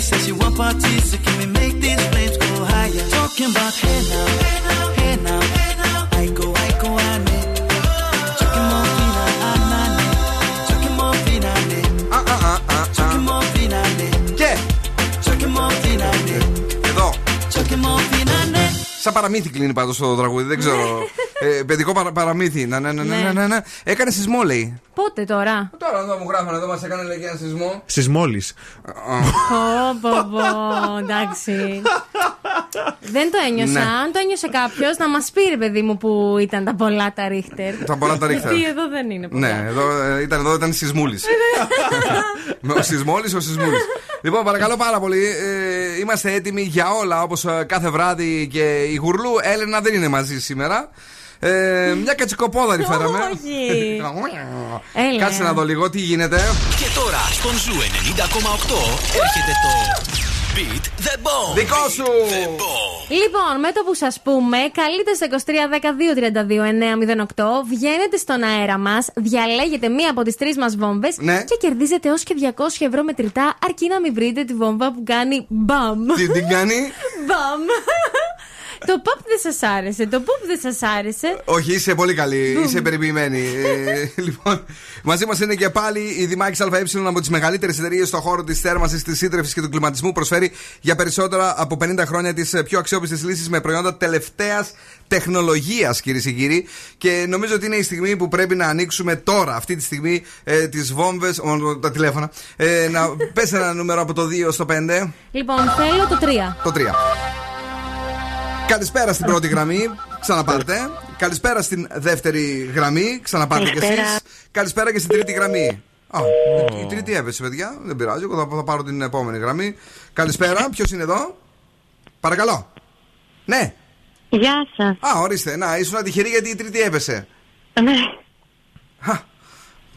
[SPEAKER 14] says she want parties, so can we make these flames go higher? Talking about hey now,
[SPEAKER 1] Σαν παραμύθι κλείνει πάντως το τραγούδι, δεν ξέρω. ε, παιδικό παρα, παραμύθι. Να, ναι, ναι, ναι, ναι, ναι, ναι. Έκανε σεισμό, λέει.
[SPEAKER 4] Πότε τώρα;
[SPEAKER 1] Τώρα εδώ μου γράφανε, εδώ μας έκανε λέει και ένα σεισμό.
[SPEAKER 3] Σεισμόλης.
[SPEAKER 4] Πω, πω, πω, εντάξει. Δεν το ένιωσα.
[SPEAKER 1] Ναι.
[SPEAKER 4] Αν το ένιωσε κάποιος, να μας πει ρε παιδί μου που ήταν τα πολλά τα ρίχτερ.
[SPEAKER 1] Τα πολλά τα Ρίχτερ.
[SPEAKER 4] Γιατί εδώ δεν είναι πολλά.
[SPEAKER 1] Ναι, εδώ, ε, ήταν, εδώ ήταν σεισμούλης. ο σεισμόλης, ο σεισμούλης. λοιπόν, παρακαλώ πάρα πολύ. ε, είμαστε έτοιμοι για όλα όπως κάθε βράδυ και η Γουρλού Έλενα δεν είναι μαζί σήμερα. Ε, μια κατσικοπόδαρη φέραμε.
[SPEAKER 4] Όχι. Έλα.
[SPEAKER 1] Κάτσε να δω λίγο τι γίνεται.
[SPEAKER 7] Και τώρα στον Zoo 90,8 έρχεται το Beat the Bomb.
[SPEAKER 1] Δικό σου!
[SPEAKER 4] Λοιπόν, με το που σας πούμε, καλείτε στο 23 10 2 32 908, βγαίνετε στον αέρα μας, διαλέγετε μία από τις τρεις μας βόμβες
[SPEAKER 1] Ναι.
[SPEAKER 4] και κερδίζετε έως και 200 ευρώ μετρητά, αρκεί να μην βρείτε τη βόμβα που κάνει μπαμ.
[SPEAKER 1] Τι την κάνει;
[SPEAKER 4] Μπαμ. Το pop δεν σας άρεσε, το pop δεν σας άρεσε.
[SPEAKER 1] Όχι, είσαι πολύ καλή. Είσαι περιποιημένη. Ε, λοιπόν, μαζί μας είναι και πάλι η Δημάκης ΑΕ από τις μεγαλύτερες εταιρείες στον χώρο της θέρμανσης, της σύντρεφη και του κλιματισμού. Προσφέρει για περισσότερα από 50 χρόνια τις πιο αξιόπιστες λύσεις με προϊόντα τελευταίας τεχνολογίας, κυρίες και κύριοι. Και νομίζω ότι είναι η στιγμή που πρέπει να ανοίξουμε τώρα, αυτή τη στιγμή, ε, τις βόμβες, τα τηλέφωνα. Ε, να πες ένα νούμερο από το 2 στο 5.
[SPEAKER 4] Λοιπόν, θέλω το 3.
[SPEAKER 1] Το 3. Καλησπέρα στην πρώτη γραμμή. Ξαναπάρτε. Καλησπέρα στην δεύτερη γραμμή. Ξαναπάρτε κι εσείς.
[SPEAKER 15] Καλησπέρα.
[SPEAKER 1] Καλησπέρα και στην τρίτη γραμμή. Α, η τρίτη έπεσε, παιδιά. Δεν πειράζει. Εγώ θα, θα πάρω την επόμενη γραμμή. Καλησπέρα. Ποιος είναι εδώ; Παρακαλώ. Ναι.
[SPEAKER 15] Γεια σας.
[SPEAKER 1] Α, ορίστε. Να, ήσουν τυχερή γιατί η τρίτη έπεσε.
[SPEAKER 15] Ναι.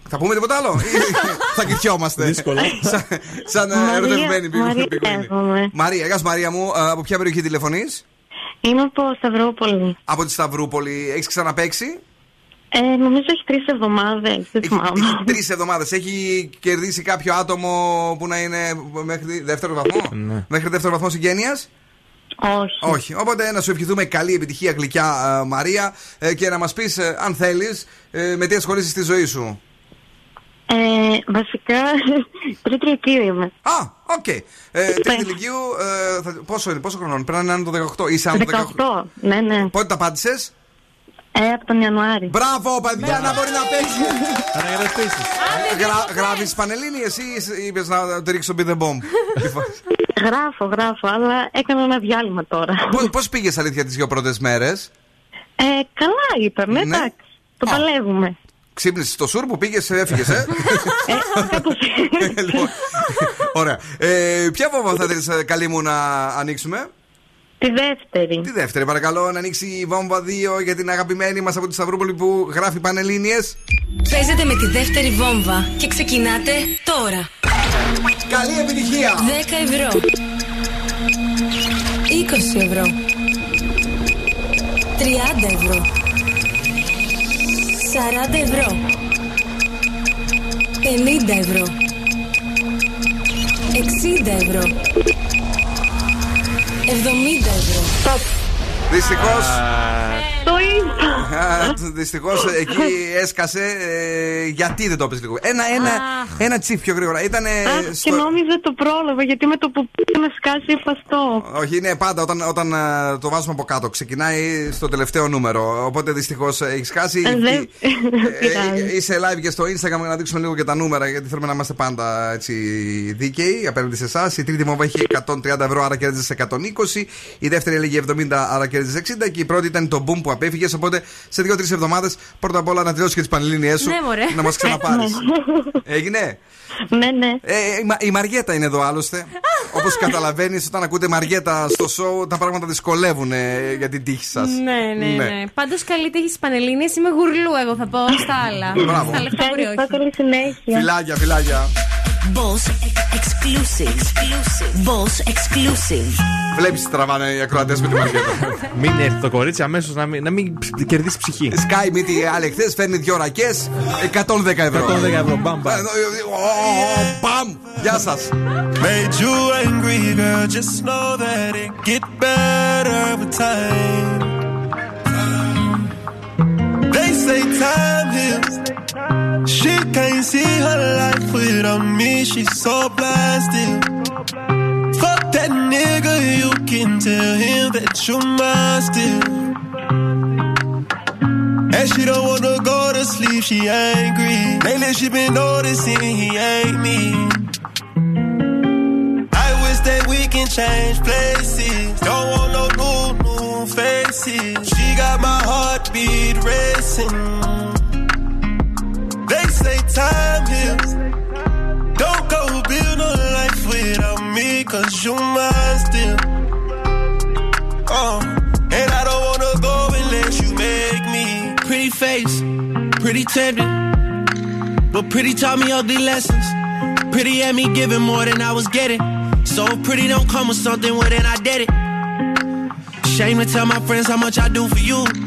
[SPEAKER 1] Θα πούμε τίποτα άλλο; Ή θα κοιτιόμαστε;
[SPEAKER 3] Δύσκολο.
[SPEAKER 1] σαν σαν ε,
[SPEAKER 15] Μαρία-
[SPEAKER 1] ερωτευμένη
[SPEAKER 15] Μαρία
[SPEAKER 1] πιγκουίνη.
[SPEAKER 15] λέγομαι.
[SPEAKER 1] Μαρία, γεια σου, Μαρία μου. Ε, Από ποια περιοχή τηλεφωνείς;
[SPEAKER 15] Είμαι από Σταυρούπολη.
[SPEAKER 1] Από τη Σταυρούπολη. Έχεις ξαναπέξει;
[SPEAKER 15] Ε, νομίζω έχει τρεις εβδομάδες. Δεν θυμάμαι.
[SPEAKER 1] Τρεις εβδομάδες. Έχει κερδίσει κάποιο άτομο που να είναι μέχρι δεύτερο βαθμό; Μέχρι δεύτερο βαθμό συγγένειας;
[SPEAKER 15] Όχι.
[SPEAKER 1] Όχι. Οπότε να σου ευχηθούμε καλή επιτυχία, γλυκιά ε, Μαρία, ε, και να μας πεις, αν θέλεις, με τι ασχολείσαι στη ζωή σου.
[SPEAKER 15] Ε, βασικά, τρίτη ηλικία είμαι.
[SPEAKER 1] Α, οκ. Ε, τρίτη ηλικίου, ε, θα- πόσο είναι, πόσο χρονών, πρέπει να είναι το 18. Είσαι άνω το 18.
[SPEAKER 15] 18. Ναι, ναι.
[SPEAKER 1] Πότε τα πάτησε.
[SPEAKER 15] Ε, από τον Ιανουάρη.
[SPEAKER 1] Μπράβο, παιδιά, να μπορεί να παίξει. Γρα, Γράφεις Πανελλήνιες ή είπες να το ρίξει το beat the bomb.
[SPEAKER 15] Γράφω, γράφω, αλλά έκανα ένα διάλειμμα τώρα.
[SPEAKER 1] Πώς πήγες αλήθεια τις δύο πρώτες μέρες;
[SPEAKER 15] Ε, καλά ήταν,
[SPEAKER 1] Ναι.
[SPEAKER 15] εντάξει. Το παλεύουμε.
[SPEAKER 1] Ξύπνησες στο σουρ που πήγες, έφυγες, ε; Λοιπόν, Ωραία. Ε, ποια βόμβα θα θέλεις, καλή μου, να ανοίξουμε;
[SPEAKER 15] Τη δεύτερη.
[SPEAKER 1] Τη δεύτερη, παρακαλώ, να ανοίξει η βόμβα 2 για την αγαπημένη μας από τη Σταυρούπολη που γράφει Πανελλήνιες.
[SPEAKER 10] Παίζετε με τη δεύτερη βόμβα και ξεκινάτε τώρα.
[SPEAKER 1] Καλή επιτυχία!
[SPEAKER 10] 10 ευρώ. 20 ευρώ. 30 ευρώ. 40 ευρώ. 50 ευρώ. 60 ευρώ. 70 ευρώ.
[SPEAKER 1] Δυστυχώς.
[SPEAKER 15] Το είπα.
[SPEAKER 1] δυστυχώς εκεί έσκασε. ε, γιατί δεν το έπαιζε λίγο. Ένα, ένα, ένα τσιφ πιο γρήγορα. Ήταν.
[SPEAKER 15] Αχ, και νόμιζα το πρόλαβα γιατί με το που πήγε να σκάσει είπα stop.
[SPEAKER 1] Όχι, είναι πάντα όταν, όταν ε, το βάζουμε από κάτω. Ξεκινάει στο τελευταίο νούμερο. Οπότε δυστυχώς έχεις χάσει.
[SPEAKER 15] Ε, δεν-
[SPEAKER 1] Ε,
[SPEAKER 15] πειράζει.
[SPEAKER 1] ε, Είσαι live και στο Instagram για να δείξουμε λίγο και τα νούμερα γιατί θέλουμε να είμαστε πάντα έτσι δίκαιοι απέναντι σε εσάς. Η τρίτη μόβα είχε 130 ευρώ, άρα κέρδιζες 120. Η δεύτερη έλεγε 70, άρα κέρδιζες 60. Και η πρώτη ήταν το boom που απέφυγες. Οπότε σε 2-3 εβδομάδες πρώτα απ' όλα να τελειώσει και τις πανελλήνιές σου.
[SPEAKER 15] Ναι, μωρέ.
[SPEAKER 1] να μας ξαναπάρεις. Έγινε;
[SPEAKER 15] Ναι, ναι.
[SPEAKER 1] Ε, η Μα- η Μαριέτα είναι εδώ άλλωστε. Όπως καταλαβαίνεις, όταν ακούτε Μαριέτα στο show, τα πράγματα δυσκολεύουν ε, για την τύχη σας.
[SPEAKER 4] Ναι, ναι, ναι. Πάντως καλή τύχη στις Πανελλήνιες Είμαι γουρλού, εγώ θα πω στα άλλα.
[SPEAKER 1] Μπράβο.
[SPEAKER 4] Στα λεφτά μπορεί όχι.
[SPEAKER 15] Καλή συνέχεια.
[SPEAKER 1] Φιλάκια, φιλάκια.
[SPEAKER 2] Boss exclusive. Boss exclusive.
[SPEAKER 1] Βλέπεις τι τραβάνε οι ακροατές με τη Μαριέτα.
[SPEAKER 3] Μην έρθει το κορίτσι αμέσως να μην, να μην ψ- κερδίσει ψυχή.
[SPEAKER 1] Sky μη τι άλλη χθε φέρνει δύο ρακές 110 ευρώ.
[SPEAKER 3] 110 ευρώ, μπαμ, μπαμ.
[SPEAKER 1] Ε, ε, ω, Μπαμ! Γεια σας.
[SPEAKER 9] Made you angry, girl. Just know that it get better with time. They say time heals. She can't see her life without me. She's so blasted. Fuck that nigga, you can tell him that you mine still. And she don't wanna go to sleep, she angry. Lately she been noticing he ain't me. I wish that we can change places. Don't want no new, new faces. She got my heartbeat racing. They say time heals. Don't go build a life without me, cause you mine still. Oh, and I don't wanna go unless you make me.
[SPEAKER 11] Pretty face, pretty tempting. But pretty taught me ugly lessons. Pretty had me giving more than I was getting. So pretty don't come with something, well then I did it. Shame to tell my friends how much I do for you.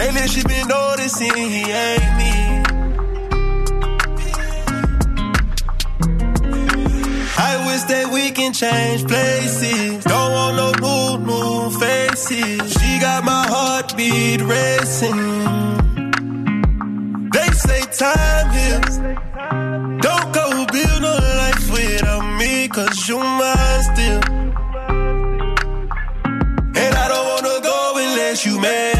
[SPEAKER 9] Lately she been noticing he ain't me. I wish that we can change places. Don't want no new, new faces. She got my heartbeat racing. They say time heals. Don't go build no life without me, cause you mine still. And I don't wanna go unless you make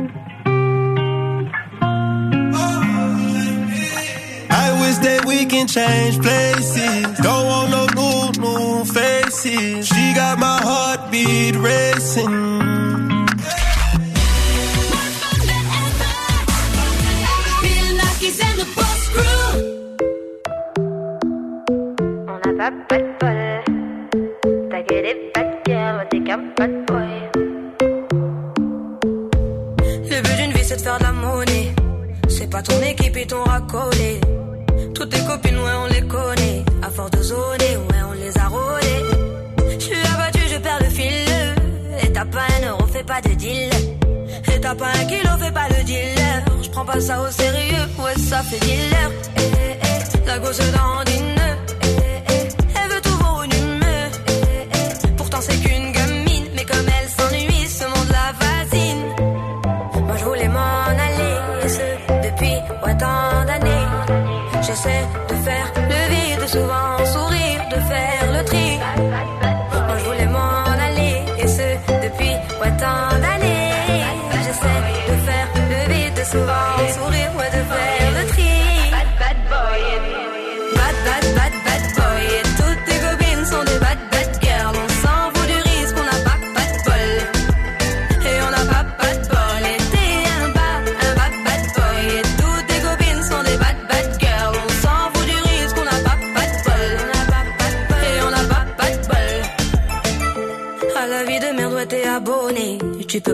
[SPEAKER 9] Wish that we can change places. Don't want no new, new faces. She got my heartbeat racing.
[SPEAKER 16] T'as que des t'es qu'un boy.
[SPEAKER 17] Le but d'une vie c'est de faire de la monnaie. C'est pas ton équipe et ton racolé. Toutes tes copines, ouais, on les connaît. À force de zoner, ouais, on les a rôlées. Je suis abattu, je perds le fil. Et t'as pas un euro, fais pas de deal. Et t'as pas un kilo, fais pas le dealer. Je prends pas ça au sérieux, ouais, ça fait dealer. Eh, eh, eh, la eh, eh, elle veut tout voir une humeur. Pourtant c'est qu'une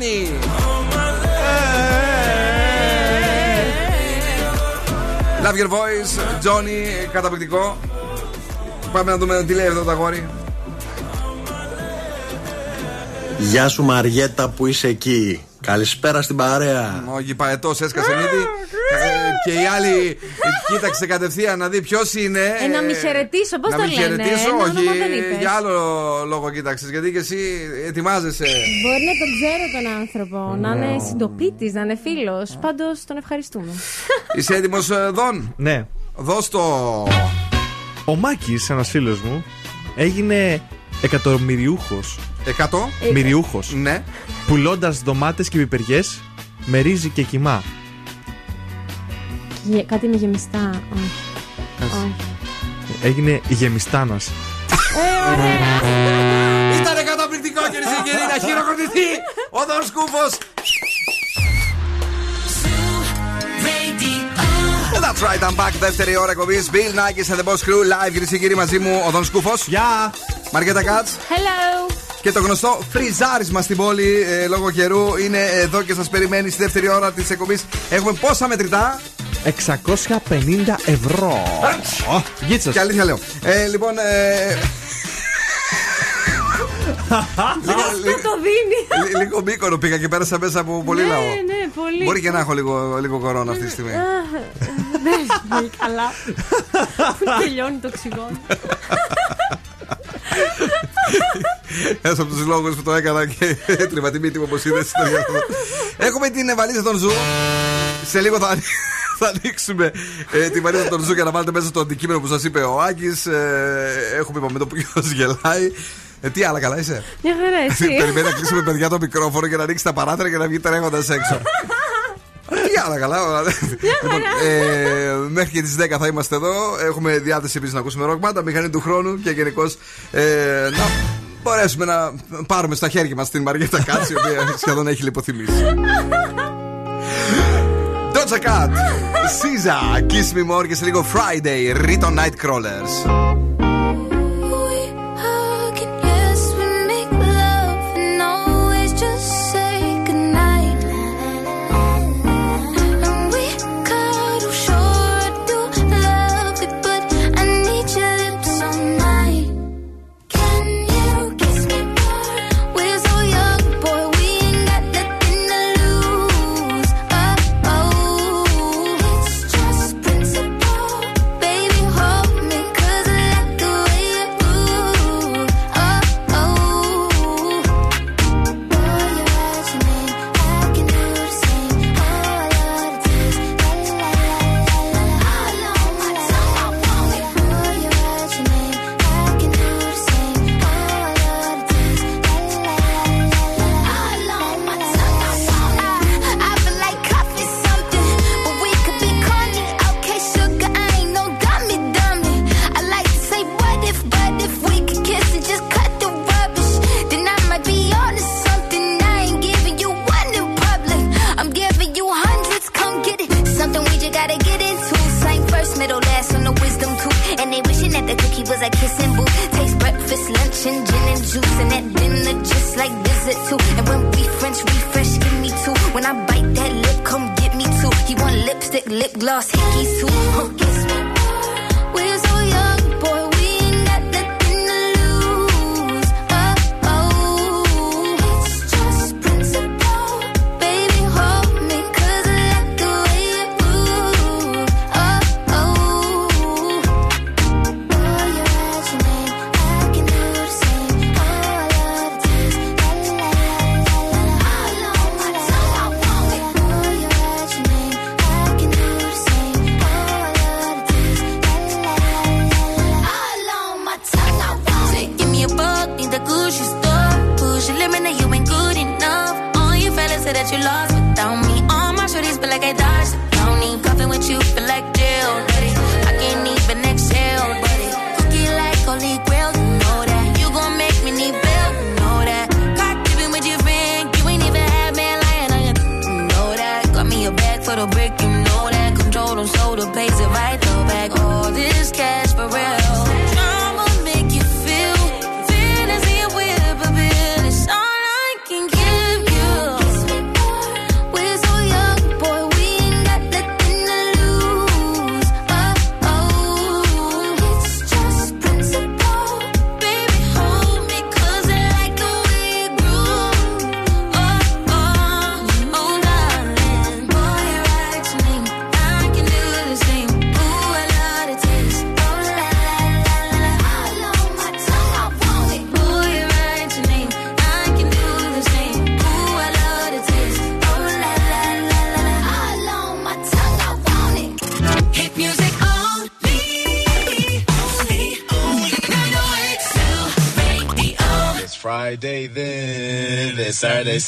[SPEAKER 18] love
[SPEAKER 1] Johnny. Love your voice, Johnny, καταπληκτικό. Πάμε να δούμε τι λέει αυτό το αγόρι.
[SPEAKER 19] Γεια σου Μαριέτα που είσαι εκεί. Καλησπέρα στην παρέα.
[SPEAKER 1] Ο γηπαετό έσκασε μύτη. Ε, και η άλλη κοίταξε κατευθείαν να δει ποιος είναι.
[SPEAKER 4] Ε, να μη χαιρετήσω, πώς
[SPEAKER 1] να
[SPEAKER 4] το
[SPEAKER 1] μην
[SPEAKER 4] λένε.
[SPEAKER 1] χαιρετήσω,
[SPEAKER 4] Ένα
[SPEAKER 1] όχι.
[SPEAKER 4] όνομα δεν είπες.
[SPEAKER 1] Για άλλο λόγο κοίταξες. Γιατί και εσύ ετοιμάζεσαι.
[SPEAKER 4] Μπορεί να τον ξέρω τον άνθρωπο, να είναι συντοπίτης, να είναι φίλος. Πάντως τον ευχαριστούμε.
[SPEAKER 1] Είσαι έτοιμος, Δον;
[SPEAKER 3] Ναι.
[SPEAKER 1] Δώσ' το.
[SPEAKER 3] Ο Μάκης, ένας φίλος μου, έγινε εκατομμυριούχος.
[SPEAKER 1] Εκατό.
[SPEAKER 3] Μυριούχος.
[SPEAKER 1] Ναι.
[SPEAKER 3] Πουλώντας ντομάτες και πιπεριές με ρύζι και κοιμά.
[SPEAKER 4] Γε- Κάτι με γεμιστά. Όχι. Όχι.
[SPEAKER 3] Έγινε γεμιστάνα.
[SPEAKER 4] Ε, ωραία.
[SPEAKER 1] Ήταν καταπληκτικό κυρίες και κύριοι να χειροκροτηθεί ο Δον Σκούφος. That's right, I'm back. Δεύτερη ώρα εκπομπής. Bill Nackis and the Boss Crew live. Κυρίες και κύριοι, μαζί μου ο Δον Σκούφος.
[SPEAKER 3] Γεια!
[SPEAKER 1] Μαργέτα Κάτς.
[SPEAKER 4] Hello.
[SPEAKER 1] Και το γνωστό φριζάρισμα στην πόλη ε, λόγω καιρού είναι εδώ και σας περιμένει στη δεύτερη ώρα της εκπομπής. Έχουμε πόσα μετρητά;
[SPEAKER 3] 650 ευρώ. Γίτσα.
[SPEAKER 1] Και αλήθεια λέω. Ε, λοιπόν. Ε,
[SPEAKER 4] Αυτό το δίνει.
[SPEAKER 1] λι- λίγο μήκονο πήγα και πέρασα μέσα από πολύ
[SPEAKER 4] Ναι,
[SPEAKER 1] λαό.
[SPEAKER 4] ναι, πολύ.
[SPEAKER 1] Μπορεί και να έχω λίγο, λίγο κορώνα αυτή τη στιγμή.
[SPEAKER 4] Αχ, Δεν είναι καλά. Αφού τελειώνει το οξυγόνο.
[SPEAKER 1] Ένας από τους λόγους που το έκανα και έτριβα τη μύτη μου όπως είδες στο διάστημα. Έχουμε την βαλίτσα του Zoo. Σε λίγο θα, ανοί- θα ανοίξουμε ε, τη βαλίτσα του Zoo για να βάλετε μέσα το αντικείμενο που σας είπε ο Άκης. Ε, έχουμε είπαμε το ποιο γελάει.
[SPEAKER 20] Ε, τι άλλα, καλά είσαι;
[SPEAKER 4] Μια χαρά, εσύ.
[SPEAKER 20] Περιμένει να κλείσουμε παιδιά το μικρόφωνο για να ανοίξει τα παράθυρα και να βγει τρέχοντας έξω. Τι άλλα καλά. Λοιπόν, ε, μέχρι και τις 10 θα είμαστε εδώ. Έχουμε διάθεση επίσης να ακούσουμε ροκμάτα, μηχανή του χρόνου και γενικώς ε, να μπορέσουμε να πάρουμε στα χέρια μας την Μαριέτα Κάτση, η οποία σχεδόν έχει λιποθυμίσει. Doja Cat, Cisa, Kiss Me More και σε λίγο Friday, Riton Nightcrawlers.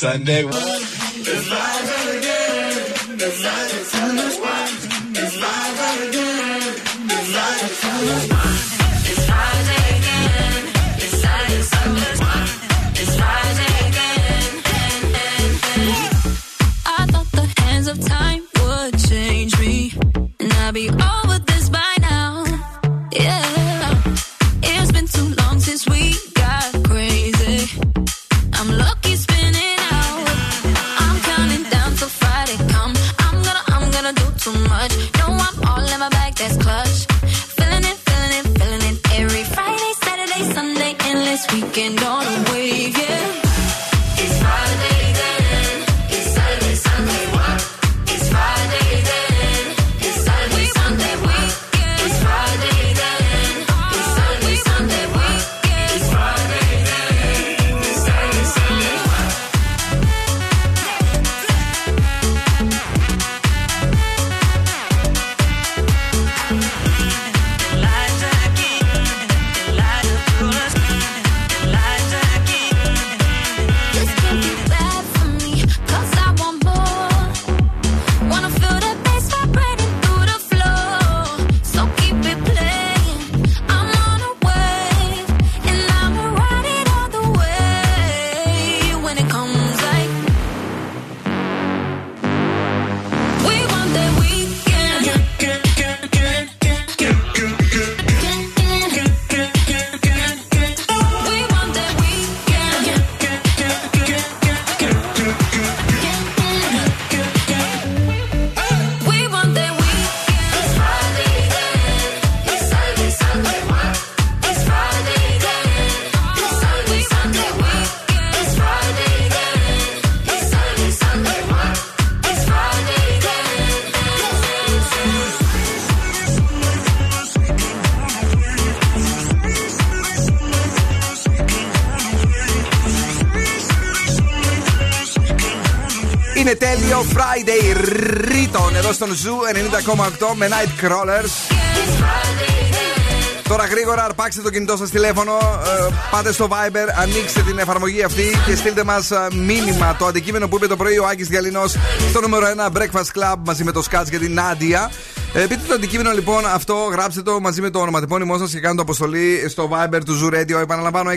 [SPEAKER 6] Sunday.
[SPEAKER 1] Εδώ στον Zoo 90,8 με Night Crawlers. Τώρα γρήγορα αρπάξτε το κινητό σας τηλέφωνο, ε, πάτε στο Viber, ανοίξτε την εφαρμογή αυτή και στείλτε μας μήνυμα το αντικείμενο που είπε το πρωί ο Άκης Διαλυνό στο νούμερο 1 Breakfast Club μαζί με το Σκάτ και την Νάντια. Ε, πείτε το αντικείμενο λοιπόν αυτό, γράψτε το μαζί με το ονοματεπώνυμό σας και κάντε το αποστολή στο Viber του Zoo Radio. Επαναλαμβάνω 694-6699-510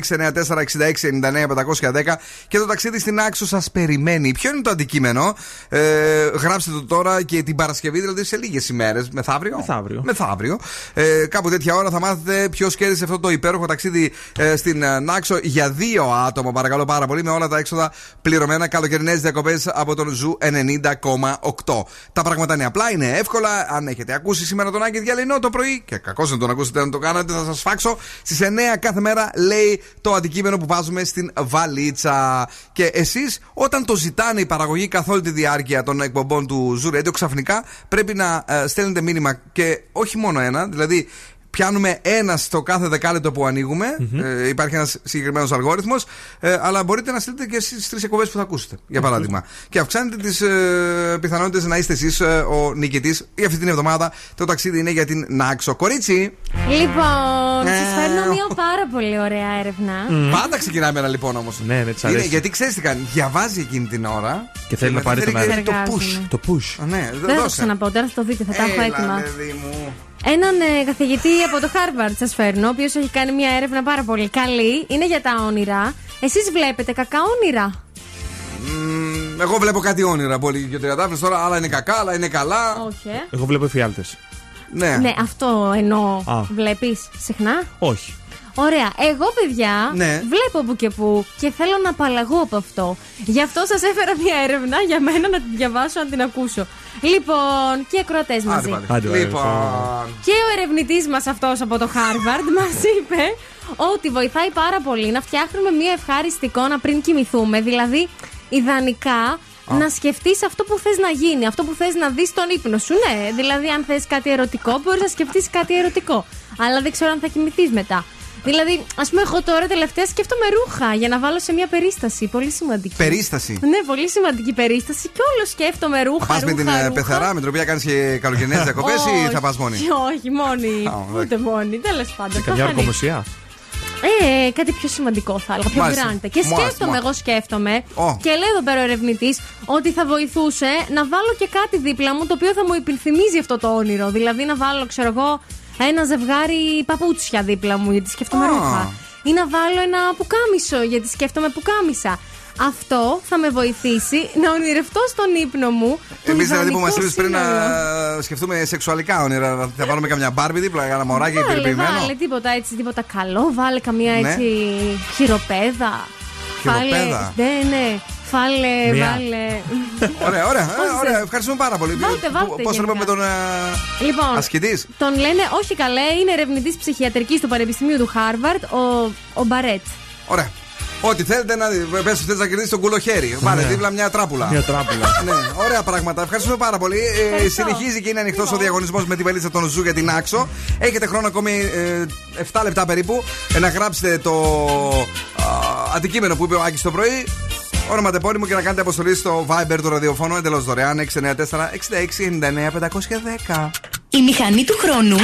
[SPEAKER 1] και το ταξίδι στη Νάξο σας περιμένει. Ποιο είναι το αντικείμενο, ε, γράψτε το τώρα και την Παρασκευή, δηλαδή σε λίγες ημέρες. Μεθαύριο;
[SPEAKER 3] Μεθαύριο.
[SPEAKER 1] Μεθαύριο. Ε, κάπου τέτοια ώρα θα μάθετε ποιος κέρδισε αυτό το υπέροχο ταξίδι ε, στην ε, Νάξο για δύο άτομα, παρακαλώ πάρα πολύ, με όλα τα έξοδα πληρωμένα. Καλοκαιρινές διακοπές από τον Zoo 90,8. Τα πράγματα είναι απλά, είναι εύκολα. Αν έχετε ακούσει σήμερα τον Άκη Διαλυνό το πρωί, και κακώς αν δεν το κάνατε, θα σας σφάξω. Στις 9 κάθε μέρα λέει το αντικείμενο που βάζουμε στην βαλίτσα. Και εσείς, όταν το ζητάνε η παραγωγή καθ' όλη τη διάρκεια των εκπομπών του Zoo Radio, ξαφνικά πρέπει να ε, στέλνετε μήνυμα και όχι μόνο ένα, δηλαδή πιάνουμε ένα στο κάθε δεκάλεπτο που ανοιγουμε Ε, υπάρχει ένας συγκεκριμένος αλγόριθμος. Ε, αλλά μπορείτε να στείλετε και στις τρεις εκπομπές που θα ακούσετε, για παράδειγμα. Και αυξάνετε τις ε, πιθανότητες να είστε εσείς ε, ο νικητής για αυτή την εβδομάδα. Το ταξίδι είναι για την Νάξο. Κορίτσι!
[SPEAKER 4] Λοιπόν,
[SPEAKER 1] Ε.
[SPEAKER 4] σας φέρνω μια πάρα πολύ ωραία έρευνα.
[SPEAKER 1] Πάντα ξεκινάμε ένα λοιπόν όμως.
[SPEAKER 3] Ναι, ναι, της αρέσει.
[SPEAKER 1] Γιατί ξέρεις τι κάνει, διαβάζει εκείνη την ώρα
[SPEAKER 3] Και θέλει να
[SPEAKER 1] μετά
[SPEAKER 3] πάρει τον
[SPEAKER 1] θέλει
[SPEAKER 3] αέρα.
[SPEAKER 1] και το
[SPEAKER 4] Εργάζομαι.
[SPEAKER 1] push.
[SPEAKER 3] Το push.
[SPEAKER 1] Α, Ναι,
[SPEAKER 4] Δεν θα το
[SPEAKER 1] δώσε.
[SPEAKER 4] ξαναπώ, τώρα θα το δείτε, θα τα έχω
[SPEAKER 1] Έλα,
[SPEAKER 4] έτοιμα.
[SPEAKER 1] Παιδί μου.
[SPEAKER 4] Έναν ε, καθηγητή από το Harvard σας φέρνω, ο οποίος έχει κάνει μια έρευνα πάρα πολύ καλή. Είναι για τα όνειρα. Εσείς βλέπετε κακά όνειρα;
[SPEAKER 1] Μ, Εγώ βλέπω κάτι όνειρα πολύ και τριαντάφλε τώρα. Άλλα είναι κακά, άλλα είναι καλά.
[SPEAKER 4] Όχι, ε.
[SPEAKER 3] Εγώ βλέπω εφιάλτες.
[SPEAKER 1] Ναι.
[SPEAKER 4] Ναι, αυτό εννοώ.
[SPEAKER 3] Α.
[SPEAKER 4] Βλέπεις συχνά;
[SPEAKER 3] Όχι.
[SPEAKER 4] Ωραία. Εγώ, παιδιά,
[SPEAKER 1] Ναι.
[SPEAKER 4] βλέπω που και που και θέλω να απαλλαγώ από αυτό. Γι' αυτό σας έφερα μια έρευνα για μένα να τη διαβάσω, να την ακούσω. Λοιπόν, και ακροατές
[SPEAKER 1] Άντε
[SPEAKER 4] μαζί.
[SPEAKER 1] πάλι.
[SPEAKER 3] Άντε, ωραία,
[SPEAKER 1] Λοιπόν.
[SPEAKER 4] Και ο ερευνητής μας αυτός από το Harvard μας είπε ότι βοηθάει πάρα πολύ να φτιάχνουμε μια ευχάριστη εικόνα πριν κοιμηθούμε. Δηλαδή, ιδανικά να σκεφτείς αυτό που θες να γίνει, αυτό που θες να δεις στον ύπνο σου. Ναι, δηλαδή, αν θες κάτι ερωτικό, μπορείς να σκεφτείς κάτι ερωτικό. Αλλά δεν ξέρω αν θα κοιμηθείς μετά. Δηλαδή, ας πούμε, εγώ τώρα τελευταία σκέφτομαι ρούχα για να βάλω σε μια περίσταση. Πολύ σημαντική.
[SPEAKER 1] Περίσταση.
[SPEAKER 4] Ναι, πολύ σημαντική περίσταση. Και όλο σκέφτομαι ρούχα.
[SPEAKER 1] Θα πας με
[SPEAKER 4] ρούχα,
[SPEAKER 1] την ε,
[SPEAKER 4] ρούχα.
[SPEAKER 1] πεθερά με την οποία κάνεις και καλοκαιρινές διακοπές ή θα πας μόνη;
[SPEAKER 4] Όχι, όχι, μόνη.
[SPEAKER 1] Α,
[SPEAKER 4] Ούτε μόνη. Τέλος πάντων.
[SPEAKER 3] Σε
[SPEAKER 4] θα
[SPEAKER 3] καμιά
[SPEAKER 4] φανεί.
[SPEAKER 3] ορκομοσία.
[SPEAKER 4] Ε, κάτι πιο σημαντικό θα έλεγα. Πιο
[SPEAKER 1] Μάλιστα.
[SPEAKER 4] grande. Και
[SPEAKER 1] Μάλιστα,
[SPEAKER 4] σκέφτομαι,
[SPEAKER 1] μάλιστα.
[SPEAKER 4] εγώ σκέφτομαι.
[SPEAKER 1] Ω.
[SPEAKER 4] Και λέει εδώ πέρα ο ερευνητής ότι θα βοηθούσε να βάλω και κάτι δίπλα μου το οποίο θα μου υπενθυμίζει αυτό το όνειρο. Δηλαδή να βάλω, ξέρω εγώ, ένα ζευγάρι παπούτσια δίπλα μου γιατί σκέφτομαι
[SPEAKER 1] Α.
[SPEAKER 4] ρούχα. Ή να βάλω ένα πουκάμισο γιατί σκέφτομαι πουκάμισα. Αυτό θα με βοηθήσει να ονειρευτώ στον ύπνο μου. το
[SPEAKER 1] Εμείς δηλαδή που μας
[SPEAKER 4] ιδανικό
[SPEAKER 1] είπε πριν να
[SPEAKER 4] σύνολο.
[SPEAKER 1] σκεφτούμε σεξουαλικά όνειρα, θα βάλουμε καμιά μπάρμπι δίπλα, ένα μωράκι
[SPEAKER 4] Βάλε,
[SPEAKER 1] περιποιημένο.
[SPEAKER 4] βάλε τίποτα έτσι, τίποτα καλό. Βάλε καμία
[SPEAKER 1] Ναι.
[SPEAKER 4] έτσι χειροπέδα.
[SPEAKER 1] Χειροπέδα.
[SPEAKER 4] Φάλε, ναι, ναι. Φάλε,
[SPEAKER 3] Μία.
[SPEAKER 4] βάλε.
[SPEAKER 1] Ωραία, ωραία,
[SPEAKER 4] Πώς
[SPEAKER 1] ε, ωραία.
[SPEAKER 4] θες.
[SPEAKER 1] Ευχαριστούμε πάρα πολύ.
[SPEAKER 4] Βάλτε, βάλτε
[SPEAKER 1] Πώς
[SPEAKER 4] γενικά.
[SPEAKER 1] με τον ε,
[SPEAKER 4] Λοιπόν,
[SPEAKER 1] ασκητής;
[SPEAKER 4] τον λένε όχι καλέ, είναι ερευνητής ψυχιατρικής του Πανεπιστημίου του Χάρβαρντ, ο, ο Μπαρέτ.
[SPEAKER 1] Ωραία. Ό,τι θέλετε να δείτε. Πες θες να κερδίσεις τον κουλοχέρη. Βάλε
[SPEAKER 3] Ναι.
[SPEAKER 1] δίπλα μια τράπουλα.
[SPEAKER 3] Μια τράπουλα.
[SPEAKER 1] ναι, ωραία πράγματα. Ευχαριστούμε πάρα πολύ. Ε,
[SPEAKER 4] Ευχαριστώ.
[SPEAKER 1] συνεχίζει και είναι ανοιχτός ο διαγωνισμός με τη βαλίτσα του Zoo για τη Νάξο. Έχετε χρόνο ακόμη ε, 7 λεπτά περίπου ε, να γράψετε το α, αντικείμενο που είπε ο Άκης το πρωί. Ονοματεπώνυμο και να κάνετε αποστολή στο Viber του ραδιοφώνου εντελώς δωρεάν 694 66 99 510.
[SPEAKER 2] Η μηχανή του χρόνου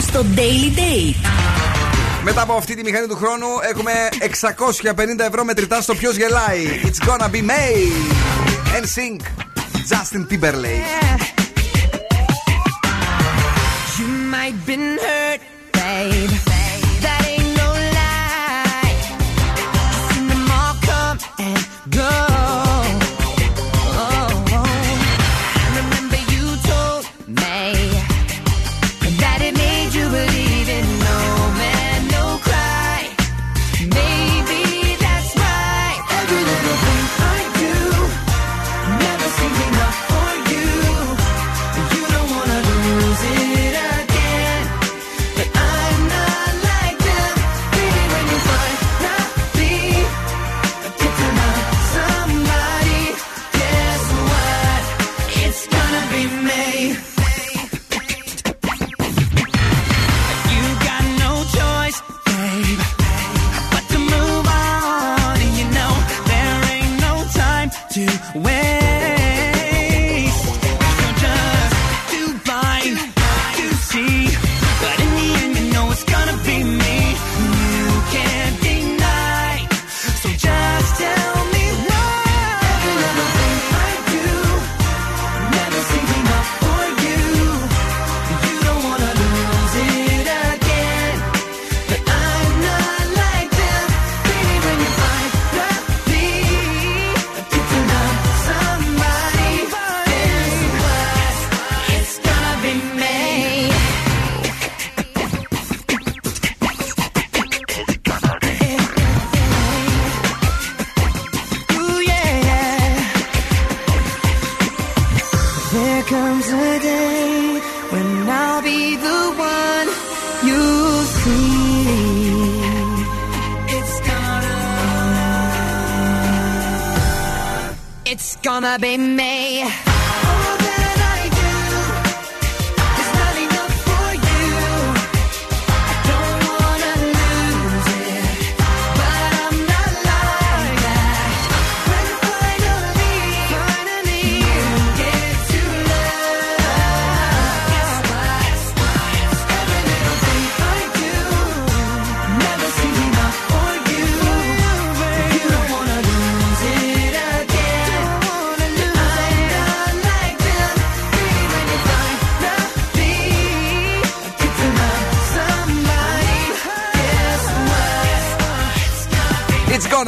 [SPEAKER 2] στο Daily Date.
[SPEAKER 1] Μετά από αυτή τη μηχανή του χρόνου έχουμε 650 ευρώ μετρητά στο ποιος γελάει. It's gonna be May. NSYNC. Justin Timberlake.
[SPEAKER 8] You might been hurt, babe. baby man.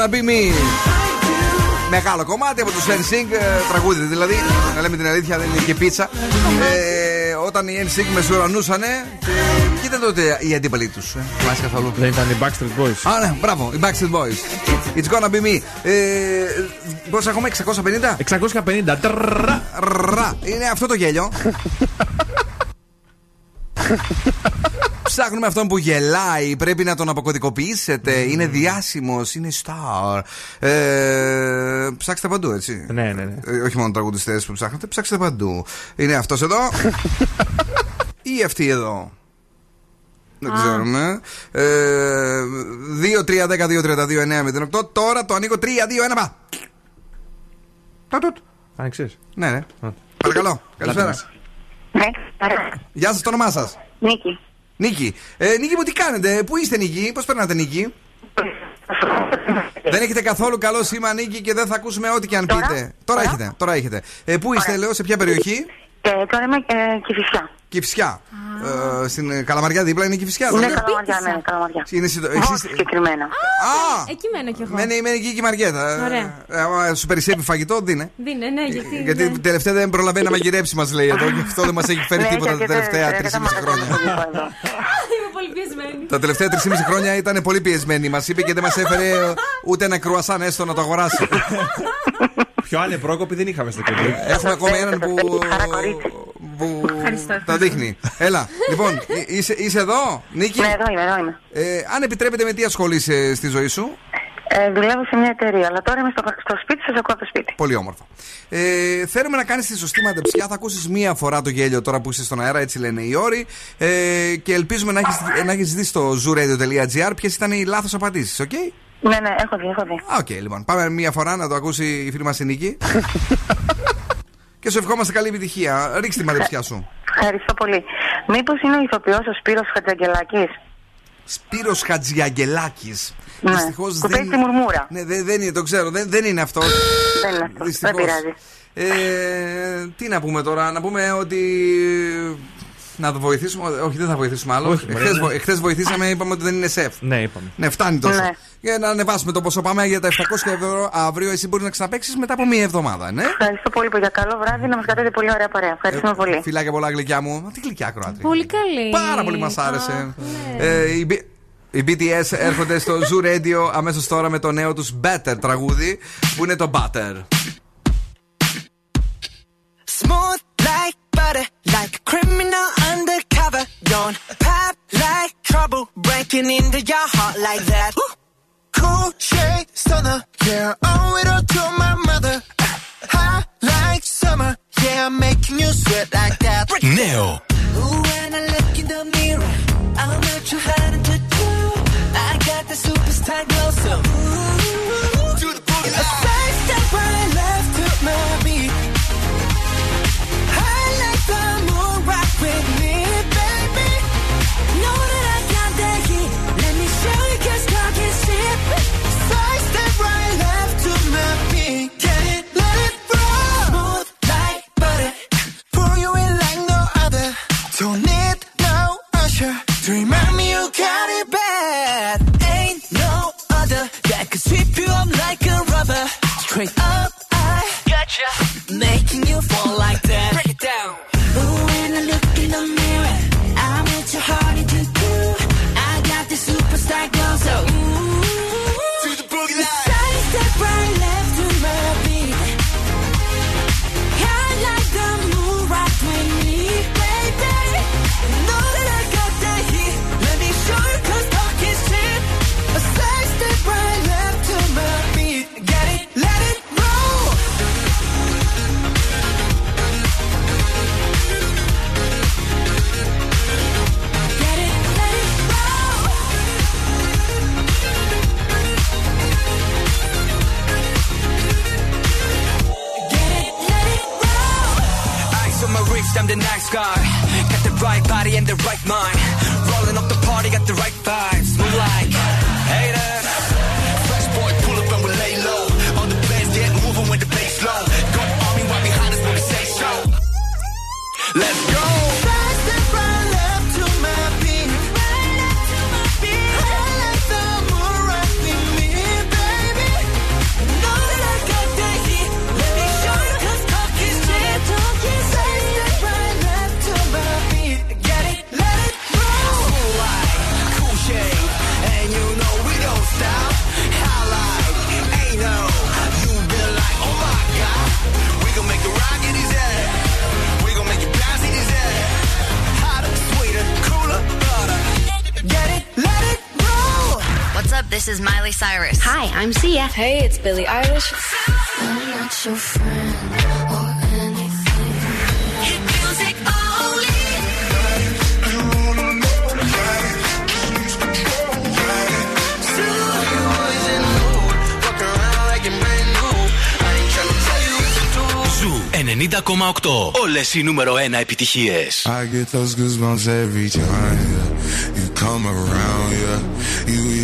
[SPEAKER 13] What?
[SPEAKER 1] It's gonna be me. Μεγάλο κομμάτι από τους NSYNC, ε, τραγούδι δηλαδή. Να λέμε την αλήθεια, δεν είναι και πίτσα. Ε, όταν οι NSYNC μεσουρανούσανε, και ποιοι ήταν τότε οι αντίπαλοι τους. Ε, θυμάσαι καθόλου.
[SPEAKER 3] Δεν ήταν οι Backstreet Boys.
[SPEAKER 1] Α, ναι, μπράβο, οι Backstreet Boys. It's gonna be me. Ε, Πόσα έχουμε, 650?
[SPEAKER 3] 650. Τρα.
[SPEAKER 1] Ρα. Είναι αυτό το γέλιο. Ψάχνουμε αυτόν που γελάει. Πρέπει να τον αποκωδικοποιήσετε. Είναι διάσημος, είναι star. Ε, ψάξτε παντού, έτσι.
[SPEAKER 3] Ναι, ναι, ναι.
[SPEAKER 1] Ε, όχι μόνο τραγουδιστές που ψάχνετε, ψάξτε παντού. Είναι αυτός εδώ. ή αυτή εδώ. Δεν
[SPEAKER 4] Α.
[SPEAKER 1] ξέρουμε. Ε, 2-3-10-2-32-9-08. Τώρα το ανοίγω 3-2-1 πά.
[SPEAKER 3] Άνοιξε.
[SPEAKER 1] Ναι, ναι. Παρακαλώ. Καλησπέρα.
[SPEAKER 21] Ναι,
[SPEAKER 1] Γεια σας, το όνομά σας.
[SPEAKER 21] Νίκη.
[SPEAKER 1] Νίκη. Ε, Νίκη μου, τι κάνετε, πού είστε, Νίκη, πώς περνάτε, Νίκη; δεν έχετε καθόλου καλό σήμα, Νίκη, και δεν θα ακούσουμε ό,τι και αν πείτε. Τώρα έχετε, τώρα έχετε. Ε, πού είστε, λέω, σε ποια περιοχή;
[SPEAKER 21] Ε, τώρα είμαι ε, Κηφισιά.
[SPEAKER 1] Κυφσιά. Ε, στην ε, Καλαμαριά δίπλα είναι η Κυφσιά.
[SPEAKER 21] Είναι;
[SPEAKER 1] Δεν
[SPEAKER 21] καλαμαριά, ναι, καλαμαριά.
[SPEAKER 1] Είναι συντο-
[SPEAKER 21] Όχι
[SPEAKER 1] εσείς-
[SPEAKER 21] συγκεκριμένα.
[SPEAKER 1] Α!
[SPEAKER 4] Εκεί μένω κι εγώ.
[SPEAKER 1] Μένει, μένει εκεί και η Μαριέτα.
[SPEAKER 4] Ωραία.
[SPEAKER 1] Ε, άμα σου περισσεύει φαγητό, δίνε.
[SPEAKER 4] Δίνε, ναι, γιατί.
[SPEAKER 1] Γιατί
[SPEAKER 4] ναι.
[SPEAKER 1] τελευταία δεν προλαβαίνει να μαγειρέψει, μας λέει εδώ. Και αυτό δεν μας έχει φέρει
[SPEAKER 21] Ναι,
[SPEAKER 1] τίποτα τα
[SPEAKER 21] γιατί
[SPEAKER 1] τελευταία
[SPEAKER 21] δεν-
[SPEAKER 1] 3,5
[SPEAKER 21] δεν τα
[SPEAKER 1] χρόνια.
[SPEAKER 4] Είμαι πολύ πιεσμένη.
[SPEAKER 1] Τα τελευταία 3,5 χρόνια ήταν πολύ πιεσμένη. Μας είπε και δεν μας έφερε ούτε ένα κρουασάν έστω να το αγοράσει.
[SPEAKER 3] Πιο άλλη πρόκοπη δεν είχαμε στο κέντρο.
[SPEAKER 1] Έχουμε ακόμη έναν που. που
[SPEAKER 21] Ευχαριστώ.
[SPEAKER 1] τα δείχνει. Έλα, λοιπόν, εί- είσαι, είσαι εδώ, Νίκη;
[SPEAKER 21] Ναι, εδώ είμαι, εδώ είμαι.
[SPEAKER 1] Ε, αν επιτρέπετε, με τι ασχολείσαι στη ζωή σου;
[SPEAKER 21] Ε, δουλεύω σε μια εταιρεία, αλλά τώρα είμαι στο, στο σπίτι, σα ακούω από το σπίτι.
[SPEAKER 1] Πολύ όμορφα. Ε, θέλουμε να κάνεις τη σωστή μαντεψιά. Θα ακούσεις μία φορά το γέλιο τώρα που είσαι στον αέρα, έτσι λένε οι όροι. Ε, και ελπίζουμε να έχει να έχεις δει στο zooradio.gr ποιες ήταν οι λάθος απαντήσεις, οκ;
[SPEAKER 21] Ναι, ναι, έχω δει, έχω δει.
[SPEAKER 1] Α, Οκ, λοιπόν. Πάμε μία φορά να το ακούσει η φίλη μας η Νίκη. και σου ευχόμαστε καλή επιτυχία. Ρίξε τη μαντεψιά σου.
[SPEAKER 21] Ευχαριστώ πολύ. Μήπως είναι ο ηθοποιός ο Σπύρος Χατζαγγελάκης;
[SPEAKER 1] Σπύρος Χατζιαγγελάκης
[SPEAKER 21] Ναι,
[SPEAKER 1] Δυστυχώς
[SPEAKER 21] που παίζει τη μουρμούρα.
[SPEAKER 1] Ναι, δεν, δεν είναι, το ξέρω. Δεν, δεν είναι αυτός.
[SPEAKER 21] Δεν είναι αυτός.
[SPEAKER 1] Δυστυχώς.
[SPEAKER 21] Δεν πειράζει.
[SPEAKER 1] Ε, τι να πούμε τώρα, να πούμε ότι. Να το βοηθήσουμε. Όχι, δεν θα βοηθήσουμε άλλο.
[SPEAKER 3] Όχι, μωρέ,
[SPEAKER 1] Εχθές,
[SPEAKER 3] ναι.
[SPEAKER 1] βο- εχθές βοηθήσαμε, είπαμε ότι δεν είναι σεφ.
[SPEAKER 3] Ναι, είπαμε.
[SPEAKER 1] Ναι, φτάνει τόσο.
[SPEAKER 21] Ναι.
[SPEAKER 1] Για να ανεβάσουμε το ποσό. Πάμε για τα 700 ευρώ αύριο. Εσύ μπορεί να ξαναπέξει μετά από μία εβδομάδα, ναι;
[SPEAKER 21] Ευχαριστώ πολύ που για καλό βράδυ να μας κρατήσετε πολύ ωραία παρέα. Ευχαριστούμε πολύ.
[SPEAKER 1] Φιλάκια πολλά, γλυκιά μου. Μα τι γλυκιά Κροάτρια.
[SPEAKER 4] Πολύ καλή.
[SPEAKER 1] Πάρα πολύ μας άρεσε.
[SPEAKER 4] Α, ναι.
[SPEAKER 1] Ε, οι, B- οι BTS έρχονται στο Zoo Radio αμέσως τώρα με το νέο τους Better τραγούδι που είναι το Butter.
[SPEAKER 13] Smooth like butter, like a criminal undercover. Don't pop like trouble, breaking into your heart like that.
[SPEAKER 9] Cool shade stunner, yeah, owe it all to my mother. High like summer, yeah, I'm making you sweat like that.
[SPEAKER 7] Neo.
[SPEAKER 13] Ooh, straight up. I got gotcha. you
[SPEAKER 9] making you fall like
[SPEAKER 22] I'm the guy. Got the right body and the right mind.
[SPEAKER 23] This is Miley Cyrus. Hi, I'm Sia. Hey, it's Billie Eilish.
[SPEAKER 6] I'm not your friend or anything.
[SPEAKER 23] Hit music only.
[SPEAKER 7] Ζου 90,8. Όλες οι νούμερο 1 επιτυχίες.
[SPEAKER 12] I get those goosebumps every time yeah. you come around.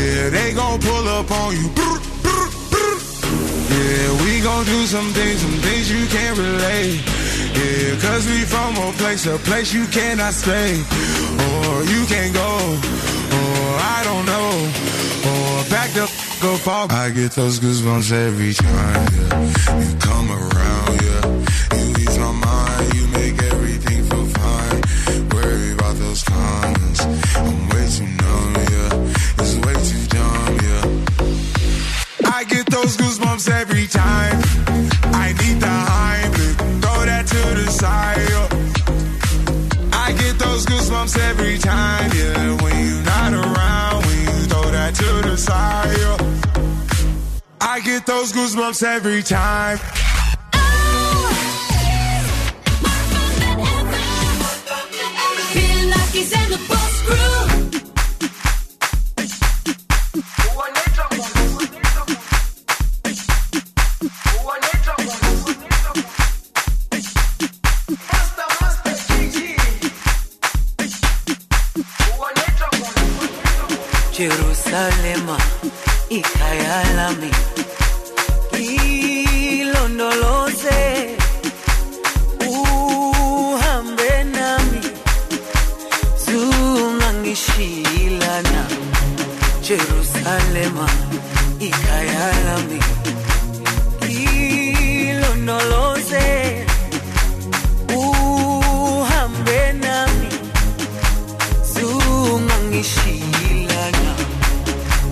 [SPEAKER 12] Yeah, they gon' pull up on you. Yeah, we gon' do some things, some things you can't relate. Yeah, cause we from a place, a place you cannot stay. Or you can't go, or I don't know. Or back the go fall. I get those goosebumps every time, yeah. You come around, yeah. You ease my mind, you make everything feel fine. Worry about those comments. Every time, yeah. When you're not around, when you throw that to the side. yeah. I get those goosebumps every time.
[SPEAKER 6] Bill Nackis and the Boss
[SPEAKER 24] Jerusalema ikhaya lami. Ilondoloze uhambe nami. Zungangishilana Jerusalema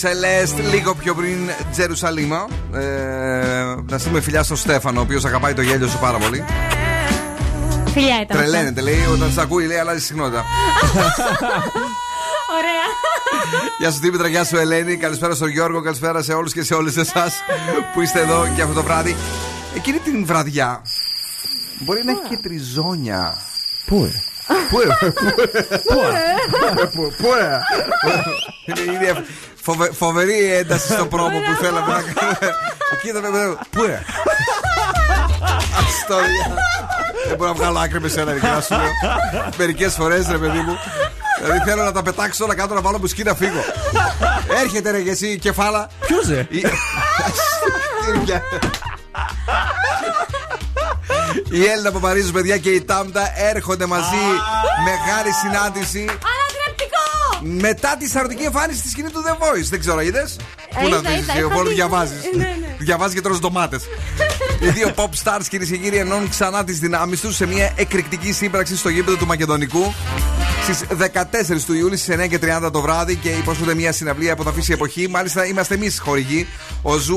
[SPEAKER 1] Τέλειο τραγούδι Celeste, λίγο πιο πριν Τζερουσαλίμα. Ε, να στείλουμε φιλιά στον Στέφανο, ο οποίος αγαπάει το γέλιο σου πάρα πολύ.
[SPEAKER 4] Φιλιά ήταν.
[SPEAKER 1] Τρελαίνεται, λέει, όταν σα ακούει, λέει, αλλάζει συχνότητα.
[SPEAKER 4] Ωραία.
[SPEAKER 1] Γεια σου Δήμητρα, γεια σου Ελένη. Καλησπέρα στον Γιώργο, καλησπέρα σε όλους και σε όλες εσάς που είστε εδώ και αυτό το βράδυ. Εκείνη την βραδιά μπορεί να έχει και τριζόνια.
[SPEAKER 3] Πού, ε;
[SPEAKER 1] Πού, ε, πού, ε, πού, πού, ε. Είναι ήδη φοβε- φοβερή ένταση στο πρόμο που θέλαμε να κάνουμε. Εκεί θα με Πού, ε. Αστόρια. Δεν μπορώ να βγάλω άκρη με σένα, ειλικρινά σου λέω. Μερικές φορές, ρε παιδί μου. Δηλαδή θέλω να τα πετάξω όλα κάτω να βάλω μουσική να φύγω. Έρχεται ρε και εσύ η κεφάλα.
[SPEAKER 3] Ποιος ε;
[SPEAKER 1] Η- Η Έλληνα Παπαρίζου, παιδιά, και η Τάμτα έρχονται μαζί. Μεγάλη συνάντηση.
[SPEAKER 4] Ανατρεπτικό!
[SPEAKER 1] Μετά τη σαρωτική εμφάνιση στη σκηνή του The Voice. Δεν ξέρω, είδες;
[SPEAKER 4] Ε,
[SPEAKER 1] Πού να
[SPEAKER 4] είδα,
[SPEAKER 1] δεις,
[SPEAKER 4] είδα,
[SPEAKER 1] εσύ,
[SPEAKER 4] έχω
[SPEAKER 1] μόνο
[SPEAKER 4] δει.
[SPEAKER 1] διαβάζεις.
[SPEAKER 4] Ναι, ναι.
[SPEAKER 1] Διαβάζει και τρως ντομάτες. Οι δύο pop stars, κυρίες και κύριοι, ενώνουν ξανά τις δυνάμεις τους σε μια εκρηκτική σύμπραξη στο γήπεδο του Μακεδονικού. Στις 14 του Ιούλη στις 9 και 30 το βράδυ και υπόσχονται μια συναυλία που θα αφήσει εποχή. Μάλιστα είμαστε εμείς χορηγοί, ο Zoo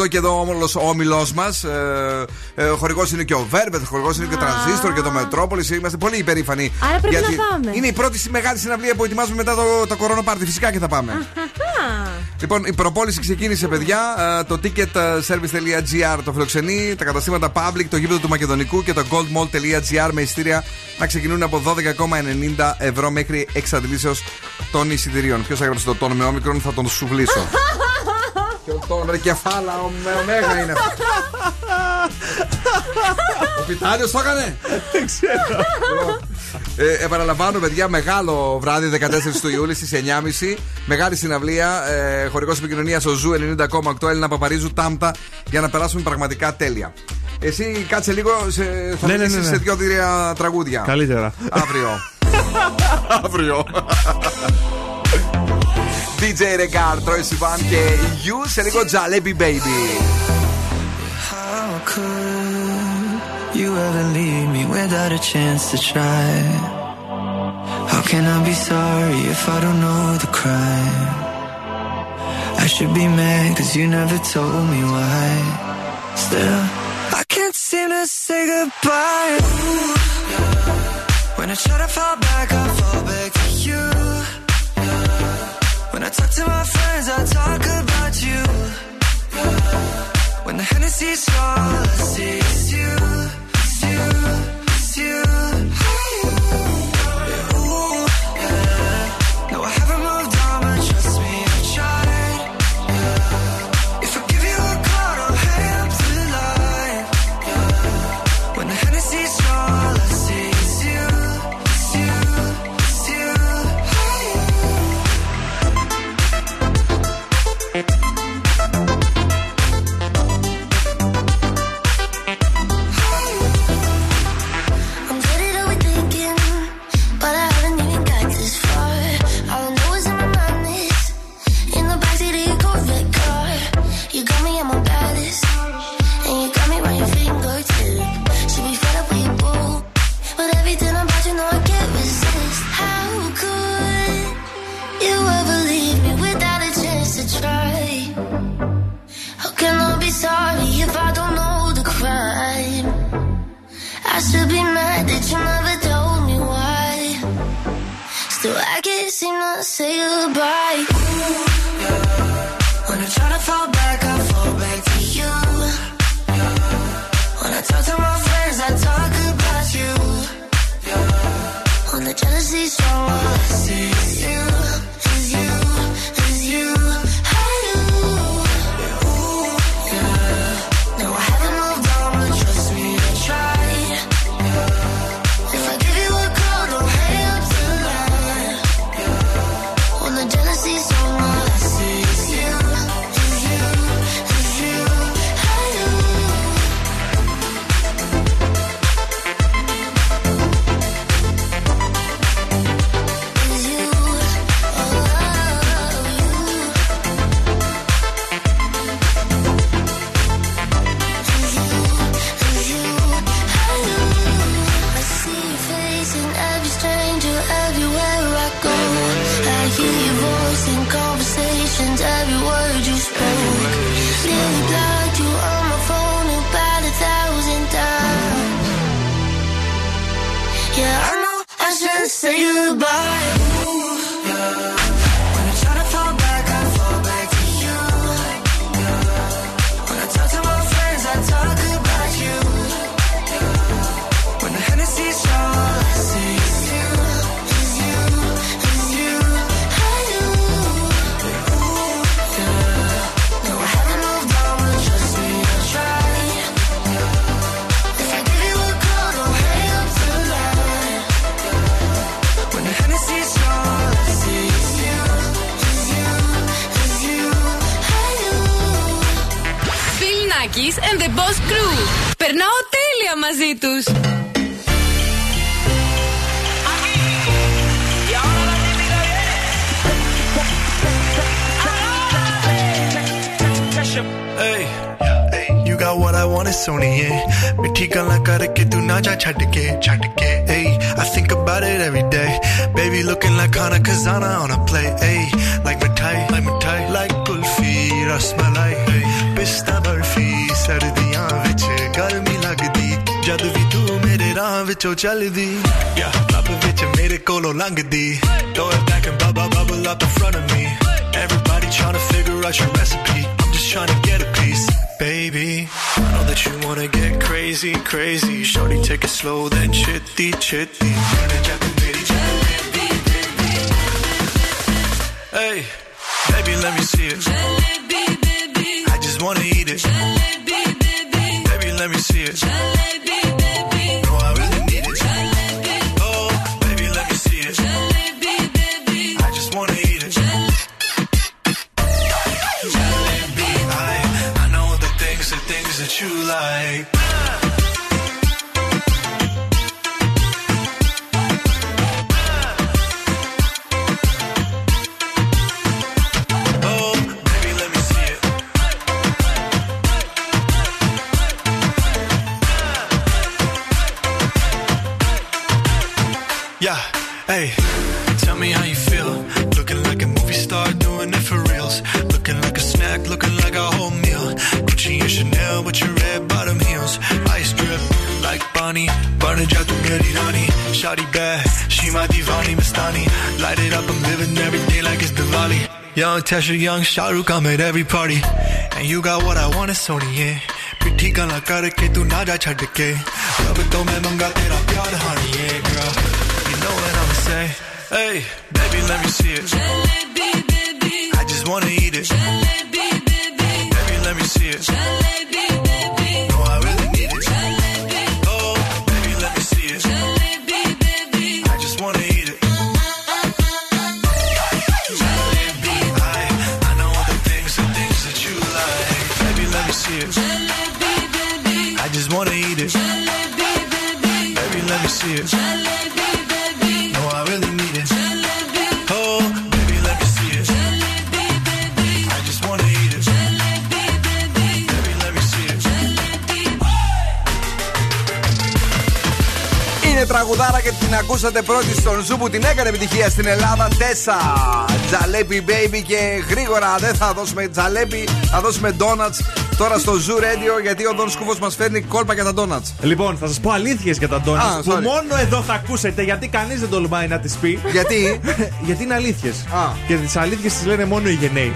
[SPEAKER 1] 90,8 και εδώ όμως ο όμιλός μας. Ε, ε, χορηγός είναι και ο Βέρβετ, χορηγός είναι και ο Τρανζίστορ και το Μετρόπολης. Είμαστε πολύ υπερήφανοι.
[SPEAKER 4] Άρα πρέπει
[SPEAKER 1] γιατί
[SPEAKER 4] να πάμε.
[SPEAKER 1] Είναι η πρώτη μεγάλη συναυλία που ετοιμάζουμε μετά το, το κορονοπάρτι. Φυσικά και θα πάμε.
[SPEAKER 4] Αχα.
[SPEAKER 1] Λοιπόν, η προπόληση ξεκίνησε, παιδιά. Ε, Το ticketservice.gr το φιλοξενεί, τα καταστήματα Public, το γήπεδο του Μακεδονικού και το goldmall.gr με ειστήρια να ξεκινούν από 12,90 ευρώ μέχρι εξαντλήσεως των εισιτηρίων. Ποιος έγραψε το τόνο με όμικρον, θα τον σουβλήσω. Ποιο τόνο, ρε κεφάλα, ο με ωμέγα είναι αυτό. Ο Πιτάλιος το έκανε.
[SPEAKER 3] Δεν ξέρω.
[SPEAKER 1] Ε, επαναλαμβάνω, παιδιά, μεγάλο βράδυ 14 του Ιούλη στις 9.30. Μεγάλη συναυλία. Ε, Χορηγός επικοινωνίας ο Zoo 90,8 Έλενα Παπαρίζου Τάμτα για να περάσουμε πραγματικά τέλεια. Εσύ κάτσε λίγο, σε, θα
[SPEAKER 3] Ναι, ναι,
[SPEAKER 1] μιλήσεις
[SPEAKER 3] ναι, ναι.
[SPEAKER 1] σε δύο-τρία τραγούδια.
[SPEAKER 3] Καλύτερα.
[SPEAKER 1] Αύριο. Αύριο. DJ Regar, Troy Sivan και You σε λίγο Jalebi Baby.
[SPEAKER 13] How could you ever leave me without a chance to try? How can I be sorry if I don't know the crime? I should be mad cause you never told me why. Still, I can't seem to say goodbye. Ooh, When I try to fall back, I fall back to you. When I talk to my friends, I talk about you. When the Hennessy's all I see you, it's you, it's you.
[SPEAKER 19] ey Like मिठाई like मिठाई like कुल्फी रसमलाई ey पिस्ता बर्फी सर्दियां विच गर्मी लगदी जद भी तू मेरे राह di. चलदी या vich, विच मेरे कोलों लंघदी throw it back and bubble bubble up in front of me everybody trying to figure out your recipe I'm just trying to get a piece baby. I know that you wanna get crazy, crazy. Shorty, take it slow, then chitty, chitty. Hey, baby, let me see it. I just wanna eat it. Baby, let me see it. No, Young Tesha, young Shahrukh, I'm at every party. And you got what I want, it's Sony, yeah. पिट्ठी गल्ला करके तू ना जा छड़ के अब तो मैं मंगा तेरा प्यार honey, yeah, girl. You know what I'ma say. Hey, baby, let me see it. I just wanna eat it. Baby, let me see it. No,
[SPEAKER 1] ακούσατε πρώτη στον Zoo που την έκανε επιτυχία στην Ελλάδα. Tesher Jalebi Baby και γρήγορα δεν θα δώσουμε jalebi, θα δώσουμε donuts τώρα στο Zoo Radio γιατί ο Δον Σκούφο μας φέρνει κόλπα για τα donuts.
[SPEAKER 3] Λοιπόν, θα σας πω αλήθειες για τα
[SPEAKER 1] Α,
[SPEAKER 3] donuts που
[SPEAKER 1] sorry.
[SPEAKER 3] μόνο εδώ θα ακούσετε γιατί κανείς δεν τολμάει να τις πει.
[SPEAKER 1] Γιατί;
[SPEAKER 3] γιατί είναι αλήθειες. Και τις αλήθειες τις λένε μόνο οι γενναίοι.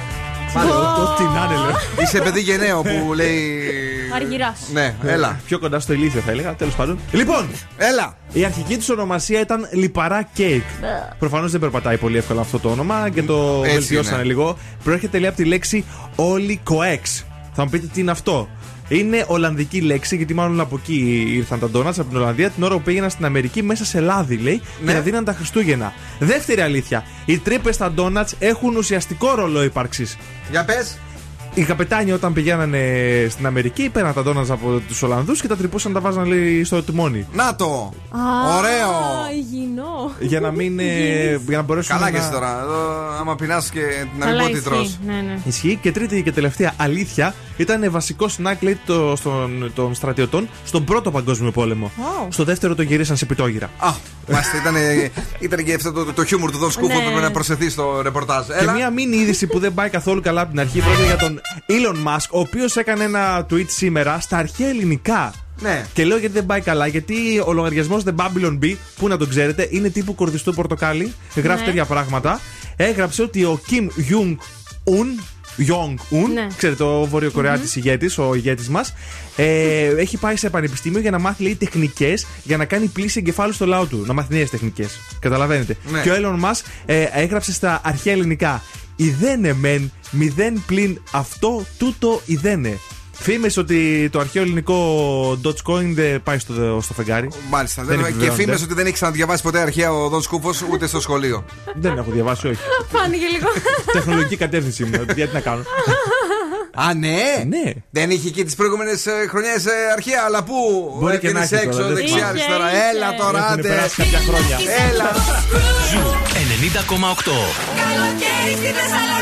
[SPEAKER 1] Μάλιστα.
[SPEAKER 3] Ό,τι να είναι, λέω.
[SPEAKER 1] Είσαι παιδί γενναίο που λέει.
[SPEAKER 4] Αργυράς.
[SPEAKER 1] Ναι, έλα.
[SPEAKER 3] Πιο κοντά στο ηλίθιο θα έλεγα, τέλος πάντων. Λοιπόν,
[SPEAKER 1] έλα.
[SPEAKER 3] Η αρχική του ονομασία ήταν Λιπαρά Cake. Προφανώς δεν περπατάει πολύ εύκολα αυτό το όνομα και το
[SPEAKER 1] Έτσι
[SPEAKER 3] βελτιώσανε
[SPEAKER 1] είναι.
[SPEAKER 3] λίγο. Προέρχεται λέει από τη λέξη Όλοι Coex. Θα μου πείτε τι είναι αυτό. Είναι Ολλανδική λέξη, γιατί μάλλον από εκεί ήρθαν τα ντόνατς από την Ολλανδία την ώρα που πήγαιναν στην Αμερική μέσα σε λάδι, λέει,
[SPEAKER 1] Ναι.
[SPEAKER 3] και τα δίναν τα Χριστούγεννα. Δεύτερη αλήθεια. Οι τρύπες στα ντόνατς έχουν ουσιαστικό ρόλο ύπαρξης.
[SPEAKER 1] Για πες.
[SPEAKER 3] Οι καπετάνοι όταν πηγαίνανε στην Αμερική πέραν τα ντόνατ από τους Ολλανδούς και τα τρυπούσαν, τα βάζαν λέει, στο τιμόνι.
[SPEAKER 1] Να το!
[SPEAKER 4] Α,
[SPEAKER 1] Ωραίο.
[SPEAKER 4] Υγιεινό.
[SPEAKER 3] Για να μην. ε, για να μπορέσουν
[SPEAKER 1] Καλά
[SPEAKER 3] να...
[SPEAKER 1] και εσύ τώρα. Εδώ, άμα πεινάς και να μην
[SPEAKER 4] Καλά
[SPEAKER 1] πω τι
[SPEAKER 4] ισχύει.
[SPEAKER 1] τρως.
[SPEAKER 4] Ναι, ναι.
[SPEAKER 3] Ισχύει. Και τρίτη και τελευταία αλήθεια ήταν βασικό σνακ λέει, το, στον, των στρατιωτών στον πρώτο Παγκόσμιο Πόλεμο.
[SPEAKER 4] Wow.
[SPEAKER 3] Στο δεύτερο το γυρίσαν σε πιτόγυρα.
[SPEAKER 1] Α, μάλιστα ήταν, ήταν και αυτό το, το, το χιούμορ του Δον Σκούφο
[SPEAKER 4] Ναι.
[SPEAKER 1] που πρέπει να προσθεθεί στο ρεπορτάζ.
[SPEAKER 3] Και
[SPEAKER 1] Έλα.
[SPEAKER 3] μία μήνυ είδηση που δεν πάει καθόλου καλά από την αρχή πρόκειται για τον Elon Musk, ο οποίος έκανε ένα tweet σήμερα στα αρχαία ελληνικά.
[SPEAKER 1] Ναι.
[SPEAKER 3] Και λέω γιατί δεν πάει καλά, γιατί ο λογαριασμός The Babylon B, που να τον ξέρετε, είναι τύπου κορδιστού πορτοκάλι. Γράφει
[SPEAKER 4] Ναι.
[SPEAKER 3] τέτοια πράγματα. Έγραψε ότι ο Kim Jong Un. Jong Un,
[SPEAKER 4] Ναι.
[SPEAKER 3] ξέρετε, ο βορειοκορεάτη ηγέτης, ο ηγέτης μας, ε, έχει πάει σε πανεπιστήμιο για να μάθει λέει τεχνικές για να κάνει πλήση εγκεφάλου στο λαό του. Να μάθει νέες τεχνικές. Καταλαβαίνετε.
[SPEAKER 1] Ναι.
[SPEAKER 3] Και ο Έλλον μα ε, έγραψε στα αρχαία ελληνικά. Ιδένε μεν, μηδέν πλην αυτό, τούτο ιδένε. Φήμε ότι το αρχαίο ελληνικό Dogecoin δεν πάει στο, στο φεγγάρι.
[SPEAKER 1] Μάλιστα.
[SPEAKER 3] Δεν
[SPEAKER 1] Δεν και
[SPEAKER 3] επιβεβαιώνεται.
[SPEAKER 1] φήμε ότι δεν έχει ξαναδιαβάσει ποτέ αρχαία ο Δον Σκούφος ούτε στο σχολείο.
[SPEAKER 3] Δεν έχω διαβάσει, όχι.
[SPEAKER 4] Φάνηκε λίγο.
[SPEAKER 3] Τεχνολογική κατεύθυνση μου. Γιατί να κάνω.
[SPEAKER 1] Α, ναι!
[SPEAKER 3] Ναι.
[SPEAKER 1] Δεν είχε εκεί τις προηγούμενες χρονιές αρχαία, αλλά πού
[SPEAKER 3] Μπορεί και να
[SPEAKER 1] έβγαινες
[SPEAKER 3] έχει
[SPEAKER 1] έξω,
[SPEAKER 3] τώρα, δεν
[SPEAKER 1] δεξιά,
[SPEAKER 3] ξέρω.
[SPEAKER 1] αριστερά. Έλα τώρα,
[SPEAKER 3] Έχουν
[SPEAKER 1] άντε.
[SPEAKER 3] περάσει κάποια χρόνια.
[SPEAKER 1] Έλα.
[SPEAKER 7] Ζου 90,8.
[SPEAKER 10] Καλοκαίρι στη Θεσσαλονίκη.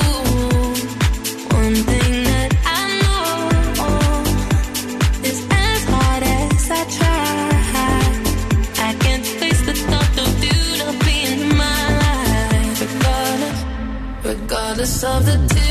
[SPEAKER 6] of the difference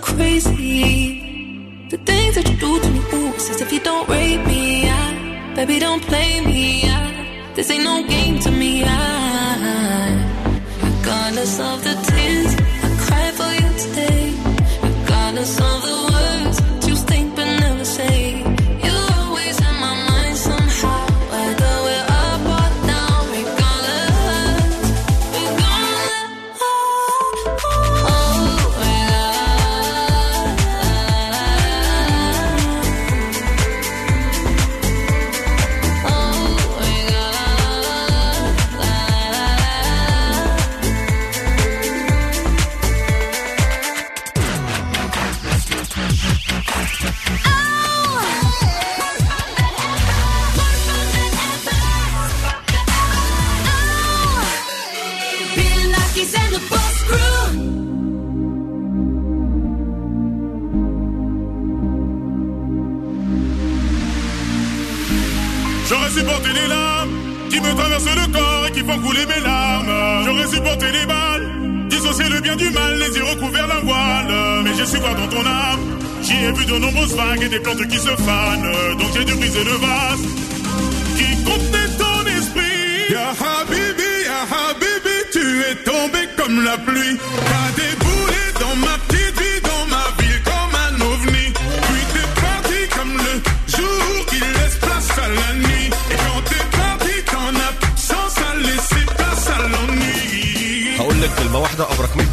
[SPEAKER 6] crazy? The things that you do to me, ooh, if you don't rape me. I, baby, don't play me. I, this ain't no game to me. I, regardless of the tears I
[SPEAKER 25] traversent le corps et qui font couler mes larmes. J'aurais supporté les balles, dissocier le bien du mal, les yeux recouverts d'un voile. Mais j'ai su voir dans ton âme, j'y ai vu de nombreuses vagues et des plantes qui se fanent. Donc j'ai dû briser le vase qui contenait ton esprit. Ya Habibi, Ya Habibi, tu es tombé comme la pluie.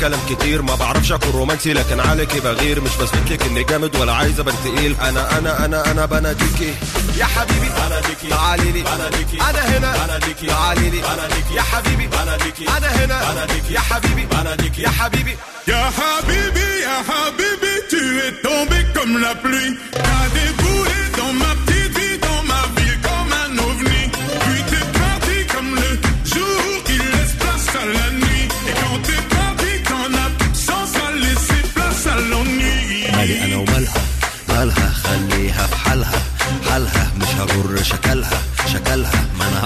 [SPEAKER 26] كلام كتير ما بعرفش أكون رومانسي لكن عليكي بغير مش بثبت لك إني جامد ولا عايز أبان تقيل. أنا أنا أنا أنا بناديكي يا حبيبي بناديكي تعالي لي. بناديكي أنا هنا. بناديكي تعالي لي. بناديكي يا حبيبي بناديكي أنا هنا. بناديكي يا حبيبي بناديكي يا حبيبي.
[SPEAKER 25] Ya Habibi, ya Habibi, tu es tombé comme la pluie.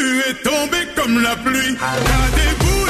[SPEAKER 25] tu es tombé comme la pluie. T'as déboulé dans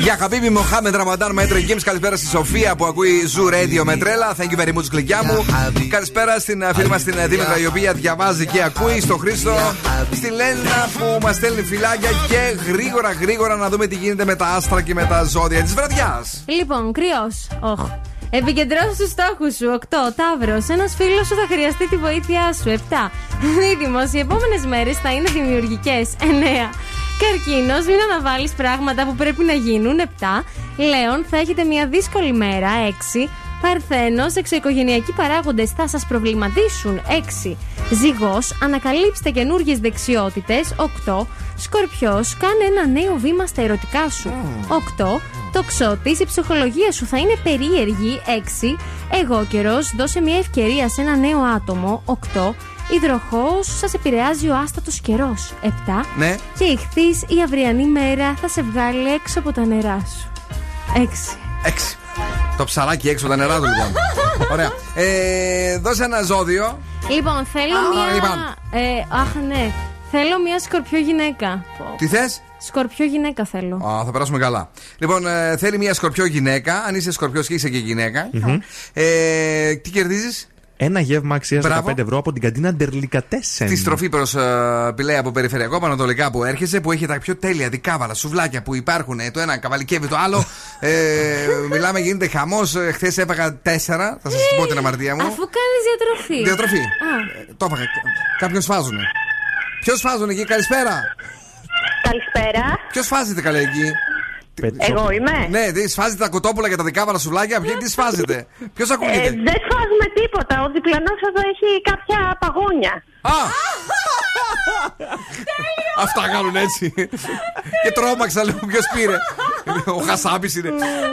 [SPEAKER 1] Ya Habibi Mohamed Ramadan Maître Gims. Καλησπέρα στη Σοφία που ακούει Zoo Radio με τρέλα. Thank you very much, γλυκιά μου. Καλησπέρα στην ε, φίλη μας την ε, Δήμητρα η οποία διαβάζει και ακούει. Στο Χρήστο. Στη Λένα που μας στέλνει φιλάκια. Και γρήγορα γρήγορα να δούμε τι γίνεται με τα άστρα και με τα ζώδια της βραδιάς.
[SPEAKER 4] Λοιπόν, κριός. Όχ. Επικεντρώσου στους στόχους σου. 8. Ταύρος. Ένας φίλος σου θα χρειαστεί τη βοήθειά σου. 7. Δίδυμος. Οι επόμενες μέρες θα είναι δημιουργικές. 9. Καρκίνος. Μην αναβάλεις πράγματα που πρέπει να γίνουν. 7. Λέων. Θα έχετε μια δύσκολη μέρα. 6. Παρθένος. Εξωοικογενειακοί παράγοντες θα σας προβληματίσουν. 6. Ζυγός. Ανακαλύψτε καινούργιες δεξιότητες. 8. Σκορπιός. Κάνε ένα νέο βήμα στα ερωτικά σου. 8. Τοξότης, η ψυχολογία σου θα είναι περίεργη. 6. Εγώ καιρός, δώσε μια ευκαιρία σε ένα νέο άτομο. 8. Υδροχός, σας επηρεάζει ο άστατος καιρός. 7.
[SPEAKER 1] Ναι.
[SPEAKER 4] Και ηχθεί, η αυριανή μέρα θα σε βγάλει έξω από τα νερά σου. 6.
[SPEAKER 1] 6. Το ψαράκι έξω τα νερά του λοιπόν. Ωραία. Ε, δώσε ένα ζώδιο.
[SPEAKER 4] Λοιπόν, θέλω
[SPEAKER 1] Α,
[SPEAKER 4] μια.
[SPEAKER 1] λοιπόν.
[SPEAKER 4] Ε, αχ, ναι. Θέλω μια σκορπιό γυναίκα.
[SPEAKER 1] Τι θες;
[SPEAKER 4] Σκορπιό γυναίκα θέλω.
[SPEAKER 1] Α, θα περάσουμε καλά. Λοιπόν, ε, θέλει μια σκορπιό γυναίκα. Αν είσαι σκορπιός και είσαι και γυναίκα. Ε, τι κερδίζεις;
[SPEAKER 3] Ένα γεύμα αξίας
[SPEAKER 1] Μπράβο.
[SPEAKER 3] 15 ευρώ από την καντίνα Ντερλικατέσεν.
[SPEAKER 1] Στη στροφή προς uh, Πηλαία από περιφερειακό Πανατολικά που έρχεσαι, που έχει τα πιο τέλεια δικάβαλα, σουβλάκια που υπάρχουν. ε, Το ένα καβαλικεύει το άλλο. ε, μιλάμε, γίνεται χαμός. Χθες έφαγα τέσσερα. Θα σας πω την αμαρτία μου.
[SPEAKER 4] Αφού κάνεις διατροφή.
[SPEAKER 1] Διατροφή.
[SPEAKER 4] Α.
[SPEAKER 1] Ε, το έφαγα. Κάποιον σφάζουνε. Ποιος σφάζουνε εκεί, καλησπέρα.
[SPEAKER 21] Καλησπέρα.
[SPEAKER 1] Ποιος σφάζεται καλέ εκεί;
[SPEAKER 21] Εγώ είμαι.
[SPEAKER 1] Ναι, τι σφάζετε τα κοτόπουλα και τα δικάβαλα σουβλάκια. Ποιοι τι σφάζετε; Ποιος
[SPEAKER 21] Ε,
[SPEAKER 1] ακούγεται;
[SPEAKER 21] δεν σφάζουμε τίποτα. Ο διπλανός εδώ έχει κάποια παγόνια.
[SPEAKER 1] Α! Αυτά κάνουν έτσι. και τρόμαξα λίγο ποιος πήρε. Ο Χασάπης είναι.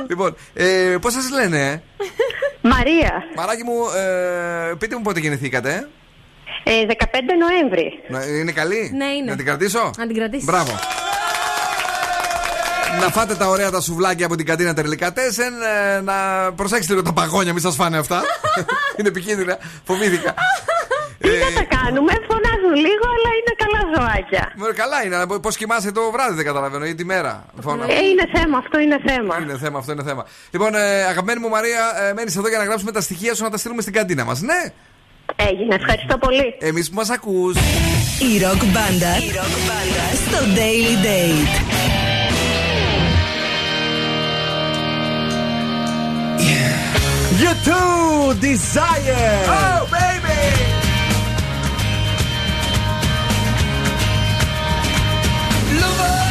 [SPEAKER 1] λοιπόν, ε, πώς σας λένε, ε;
[SPEAKER 21] Μαρία.
[SPEAKER 1] Μαράκι μου, ε, πείτε μου πότε γεννηθήκατε.
[SPEAKER 21] Ε, 15 Νοέμβρη.
[SPEAKER 1] Να- Είναι καλή;
[SPEAKER 4] Ναι, είναι.
[SPEAKER 1] Να την κρατήσω;
[SPEAKER 4] Να την κρατήσεις.
[SPEAKER 1] Μπράβο. Να φάτε τα ωραία τα σουβλάκια από την καντίνα Τερλικατέσεν. ε, να προσέξετε λίγο τα παγόνια, μην σας φάνε αυτά. είναι επικίνδυνα. Φοβήθηκα.
[SPEAKER 21] Τι θα τα κάνουμε, φωνάζουν λίγο, αλλά είναι καλά ζωάκια.
[SPEAKER 1] Μωρέ, Καλά είναι, πώς κοιμάσαι το βράδυ δεν καταλαβαίνω, ή τη μέρα. Φώνα.
[SPEAKER 21] Ε, είναι θέμα, αυτό είναι θέμα.
[SPEAKER 1] Είναι θέμα, αυτό είναι θέμα. Λοιπόν, ε, αγαπημένη μου Μαρία, ε, μένεις εδώ για να γράψουμε τα στοιχεία σου να τα στείλουμε στην καντίνα μας. Ναι!
[SPEAKER 21] Έγινε, ευχαριστώ πολύ.
[SPEAKER 1] Εμείς που μας ακούς.
[SPEAKER 2] Η ροκ μπάντα στο Daily Date.
[SPEAKER 3] You too, desire!
[SPEAKER 1] Oh, baby!
[SPEAKER 8] Lover,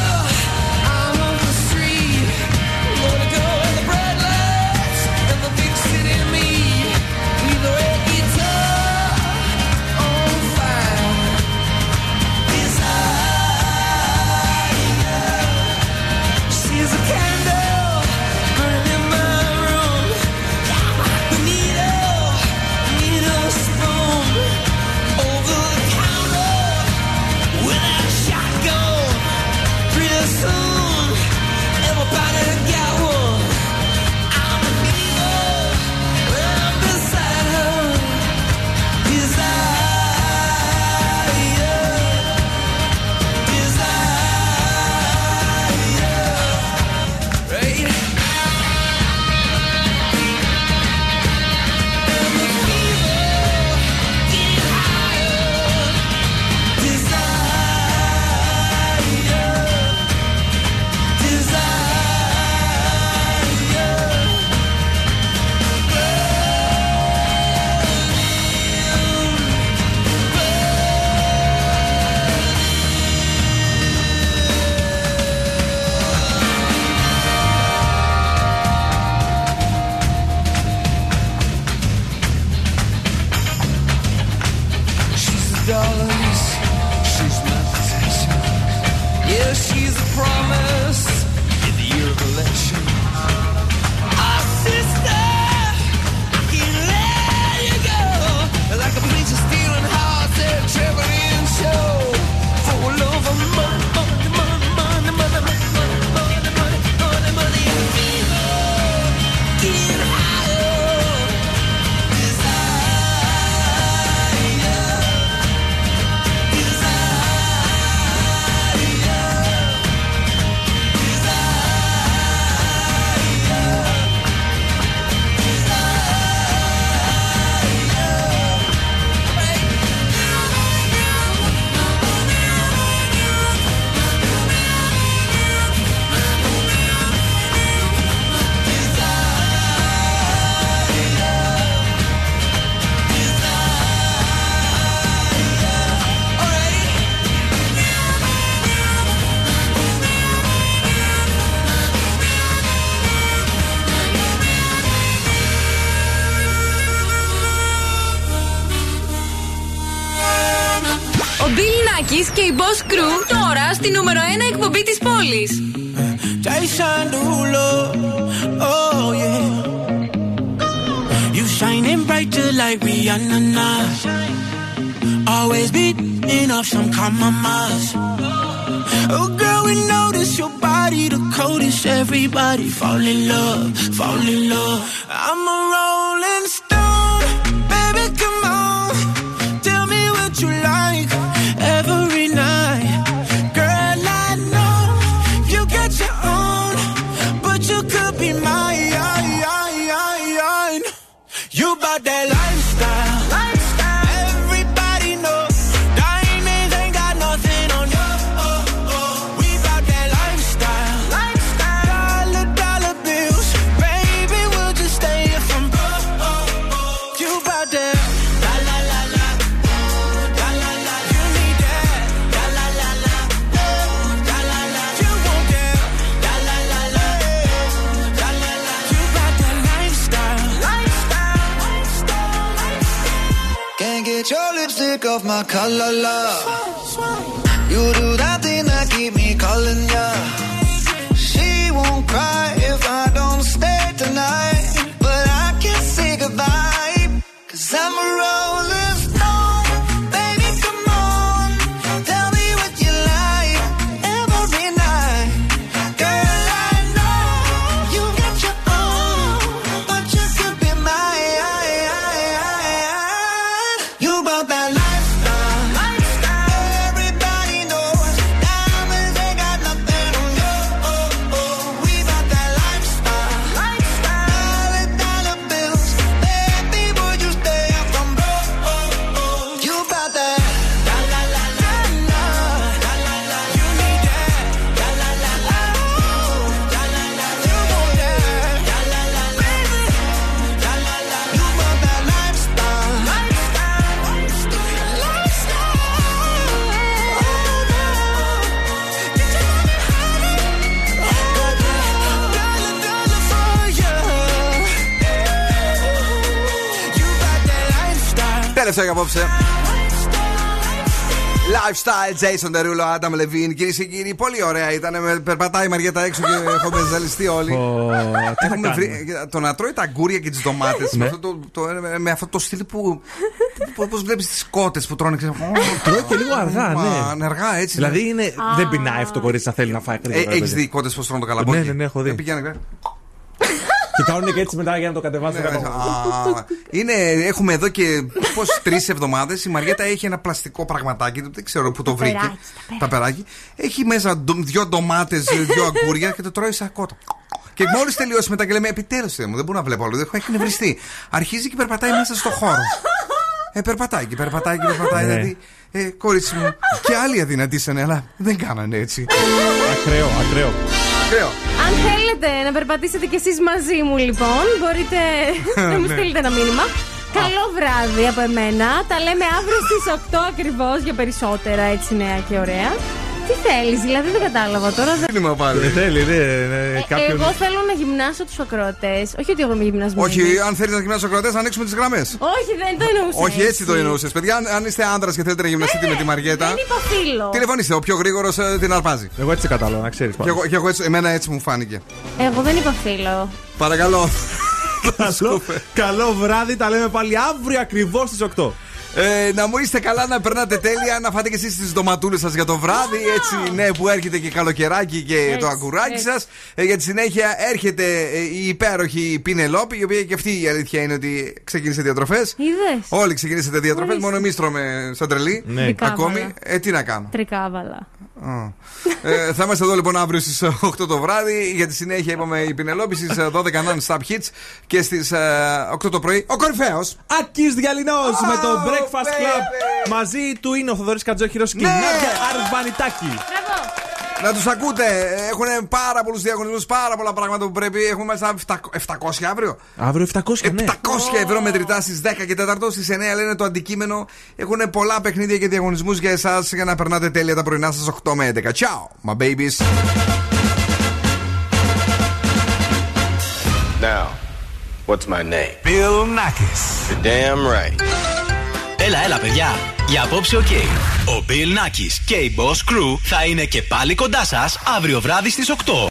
[SPEAKER 1] απόψε. Lifestyle, Jason Derulo, Adam Levine. Κυρίες και κύριοι, πολύ ωραία ήταν. Με περπατάει η Μαριέτα έξω και έχουμε ζαλιστεί όλοι.
[SPEAKER 3] τι θα
[SPEAKER 1] Έχουμε βρει,
[SPEAKER 3] κάνουμε;
[SPEAKER 1] κοίτα, το να τρώει τα αγκούρια και τις ντομάτες με,
[SPEAKER 3] Ναι.
[SPEAKER 1] αυτό το, το, με αυτό το στυλ που. Πώς βλέπεις τις κότες που τρώνε. ξέρω,
[SPEAKER 3] Τρώει και λίγο αργά,
[SPEAKER 1] Μα,
[SPEAKER 3] ναι.
[SPEAKER 1] Ανεργά έτσι.
[SPEAKER 3] Δηλαδή είναι, δεν πεινάει αυτό το κορίτσι να θέλει να φάει γρήγορα.
[SPEAKER 1] Έχεις
[SPEAKER 3] παιδί.
[SPEAKER 1] δει κότες πώς τρώνε το καλαμπόκι;
[SPEAKER 3] Ναι, ναι, ναι, έχω δει.
[SPEAKER 1] Ε, πήγαινε, ε.
[SPEAKER 3] Και κάνουν και έτσι μετά για να το κατεβάσουν.
[SPEAKER 1] Α, είναι, έχουμε εδώ και πώς τρεις εβδομάδες. Η Μαριέτα έχει ένα πλαστικό πραγματάκι, δεν ξέρω πού το βρήκε.
[SPEAKER 4] περάκι,
[SPEAKER 1] Τα περάκι. Έχει μέσα ντο- δυο ντομάτες, δυο αγκούρια και το τρώει σαν κότα. Και μόλις τελειώσει μετά και λέμε Επιτέλους μου, δεν μπορώ να βλέπω άλλο. Έχω έχει νευριστεί. Αρχίζει και περπατάει μέσα στο χώρο. Ε, περπατάει και περπατάει και περπατάει.
[SPEAKER 3] Ναι.
[SPEAKER 1] Δηλαδή, ε, κορίτσι μου, και άλλοι αδυνατήσανε, αλλά δεν κάνανε έτσι.
[SPEAKER 3] Ακραίο, ακραίο.
[SPEAKER 1] Ακραίο.
[SPEAKER 4] Αν θέλετε να περπατήσετε κι εσείς μαζί μου, λοιπόν, μπορείτε να μου
[SPEAKER 1] Ναι.
[SPEAKER 4] στείλετε ένα μήνυμα. Καλό βράδυ από εμένα. Τα λέμε αύριο στις 8 ακριβώς για περισσότερα έτσι νέα και ωραία. Τι θέλεις, δηλαδή δεν κατάλαβα τώρα. δεν-
[SPEAKER 1] Μήνυμα πάλι.
[SPEAKER 3] Δεν θέλει, ναι, ναι,
[SPEAKER 4] Ε,
[SPEAKER 3] κάποιον.
[SPEAKER 4] Εγώ θέλω να γυμνάσω τους ακροατές. Όχι ότι εγώ είμαι γυμνασμένη.
[SPEAKER 1] Όχι, αν θέλεις να γυμνάσει ο κρατέ, ανοίξουμε τις γραμμές.
[SPEAKER 4] Όχι, δεν το εννοούσα.
[SPEAKER 1] Όχι, έτσι το εννοούσες. Παιδιά, αν, αν είστε άντρας και θέλετε να γυμναστείτε με τη Μαριέτα,
[SPEAKER 4] Δεν είπα φίλος.
[SPEAKER 1] τηλεφωνήστε. Ο πιο γρήγορος την αρπάζει.
[SPEAKER 3] Εγώ έτσι κατάλαβα, να ξέρεις.
[SPEAKER 1] Και εγώ, και εγώ έτσι, εμένα έτσι μου φάνηκε.
[SPEAKER 4] Εγώ δεν είπα φίλο.
[SPEAKER 1] Παρακαλώ.
[SPEAKER 3] Καλό, καλό βράδυ, τα λέμε πάλι αύριο ακριβώς στις 8.
[SPEAKER 1] Ε, να μου είστε καλά, να περνάτε τέλεια, να φάτε και εσείς τις ντοματούλες σας για το βράδυ. Έτσι, ναι, που έρχεται και καλοκαιράκι και
[SPEAKER 4] Έτσι,
[SPEAKER 1] το αγκουράκι
[SPEAKER 4] έτσι.
[SPEAKER 1] σας. Ε, για τη συνέχεια έρχεται ε, η υπέροχη Πινελόπη, η οποία και αυτή η αλήθεια είναι ότι ξεκίνησε διατροφές.
[SPEAKER 4] Είδες;
[SPEAKER 1] Όλοι ξεκινήσατε διατροφές,
[SPEAKER 4] Ορίστε.
[SPEAKER 1] μόνο εμείς τρώμε σαν τρελή.
[SPEAKER 3] Ναι.
[SPEAKER 4] Δικάβαλα.
[SPEAKER 1] Ακόμη, ε, τι να κάνω;
[SPEAKER 4] Τρικάβαλα.
[SPEAKER 1] Α. ε, θα είμαστε εδώ λοιπόν αύριο στις 8 το βράδυ. Για τη συνέχεια είπαμε η Πινελόπη στις 12 non-stop hits και στις 8 το πρωί ο κορυφαίος.
[SPEAKER 3] Άκης Διαλυνός με το
[SPEAKER 1] Oh,
[SPEAKER 3] Breakfast
[SPEAKER 1] baby.
[SPEAKER 3] Club. Μαζί του είναι ο Θοδωρής Κατζόχυρο και η
[SPEAKER 1] Ναι.
[SPEAKER 3] Νάντια Αρβανιτάκη.
[SPEAKER 1] Να τους ακούτε. Έχουν πάρα πολλούς διαγωνισμούς, πάρα πολλά πράγματα που πρέπει. Έχουμε μέσα 700 αύριο.
[SPEAKER 3] Αύριο 700, ναι.
[SPEAKER 1] 700 ευρώ μετρητά στις 10 και 4 στις 9 λένε το αντικείμενο. Έχουν πολλά παιχνίδια και διαγωνισμούς για εσάς για να περνάτε τέλεια τα πρωινά σας 8 με 11. Ciao, my babies.
[SPEAKER 27] Now, what's my name?
[SPEAKER 7] Bill Nackis.
[SPEAKER 27] You're damn right.
[SPEAKER 7] Έλα, Έλα, παιδιά, για απόψε ο Ο Bill Nackis και η Boss Crew θα είναι και πάλι κοντά σας αύριο βράδυ στις 8.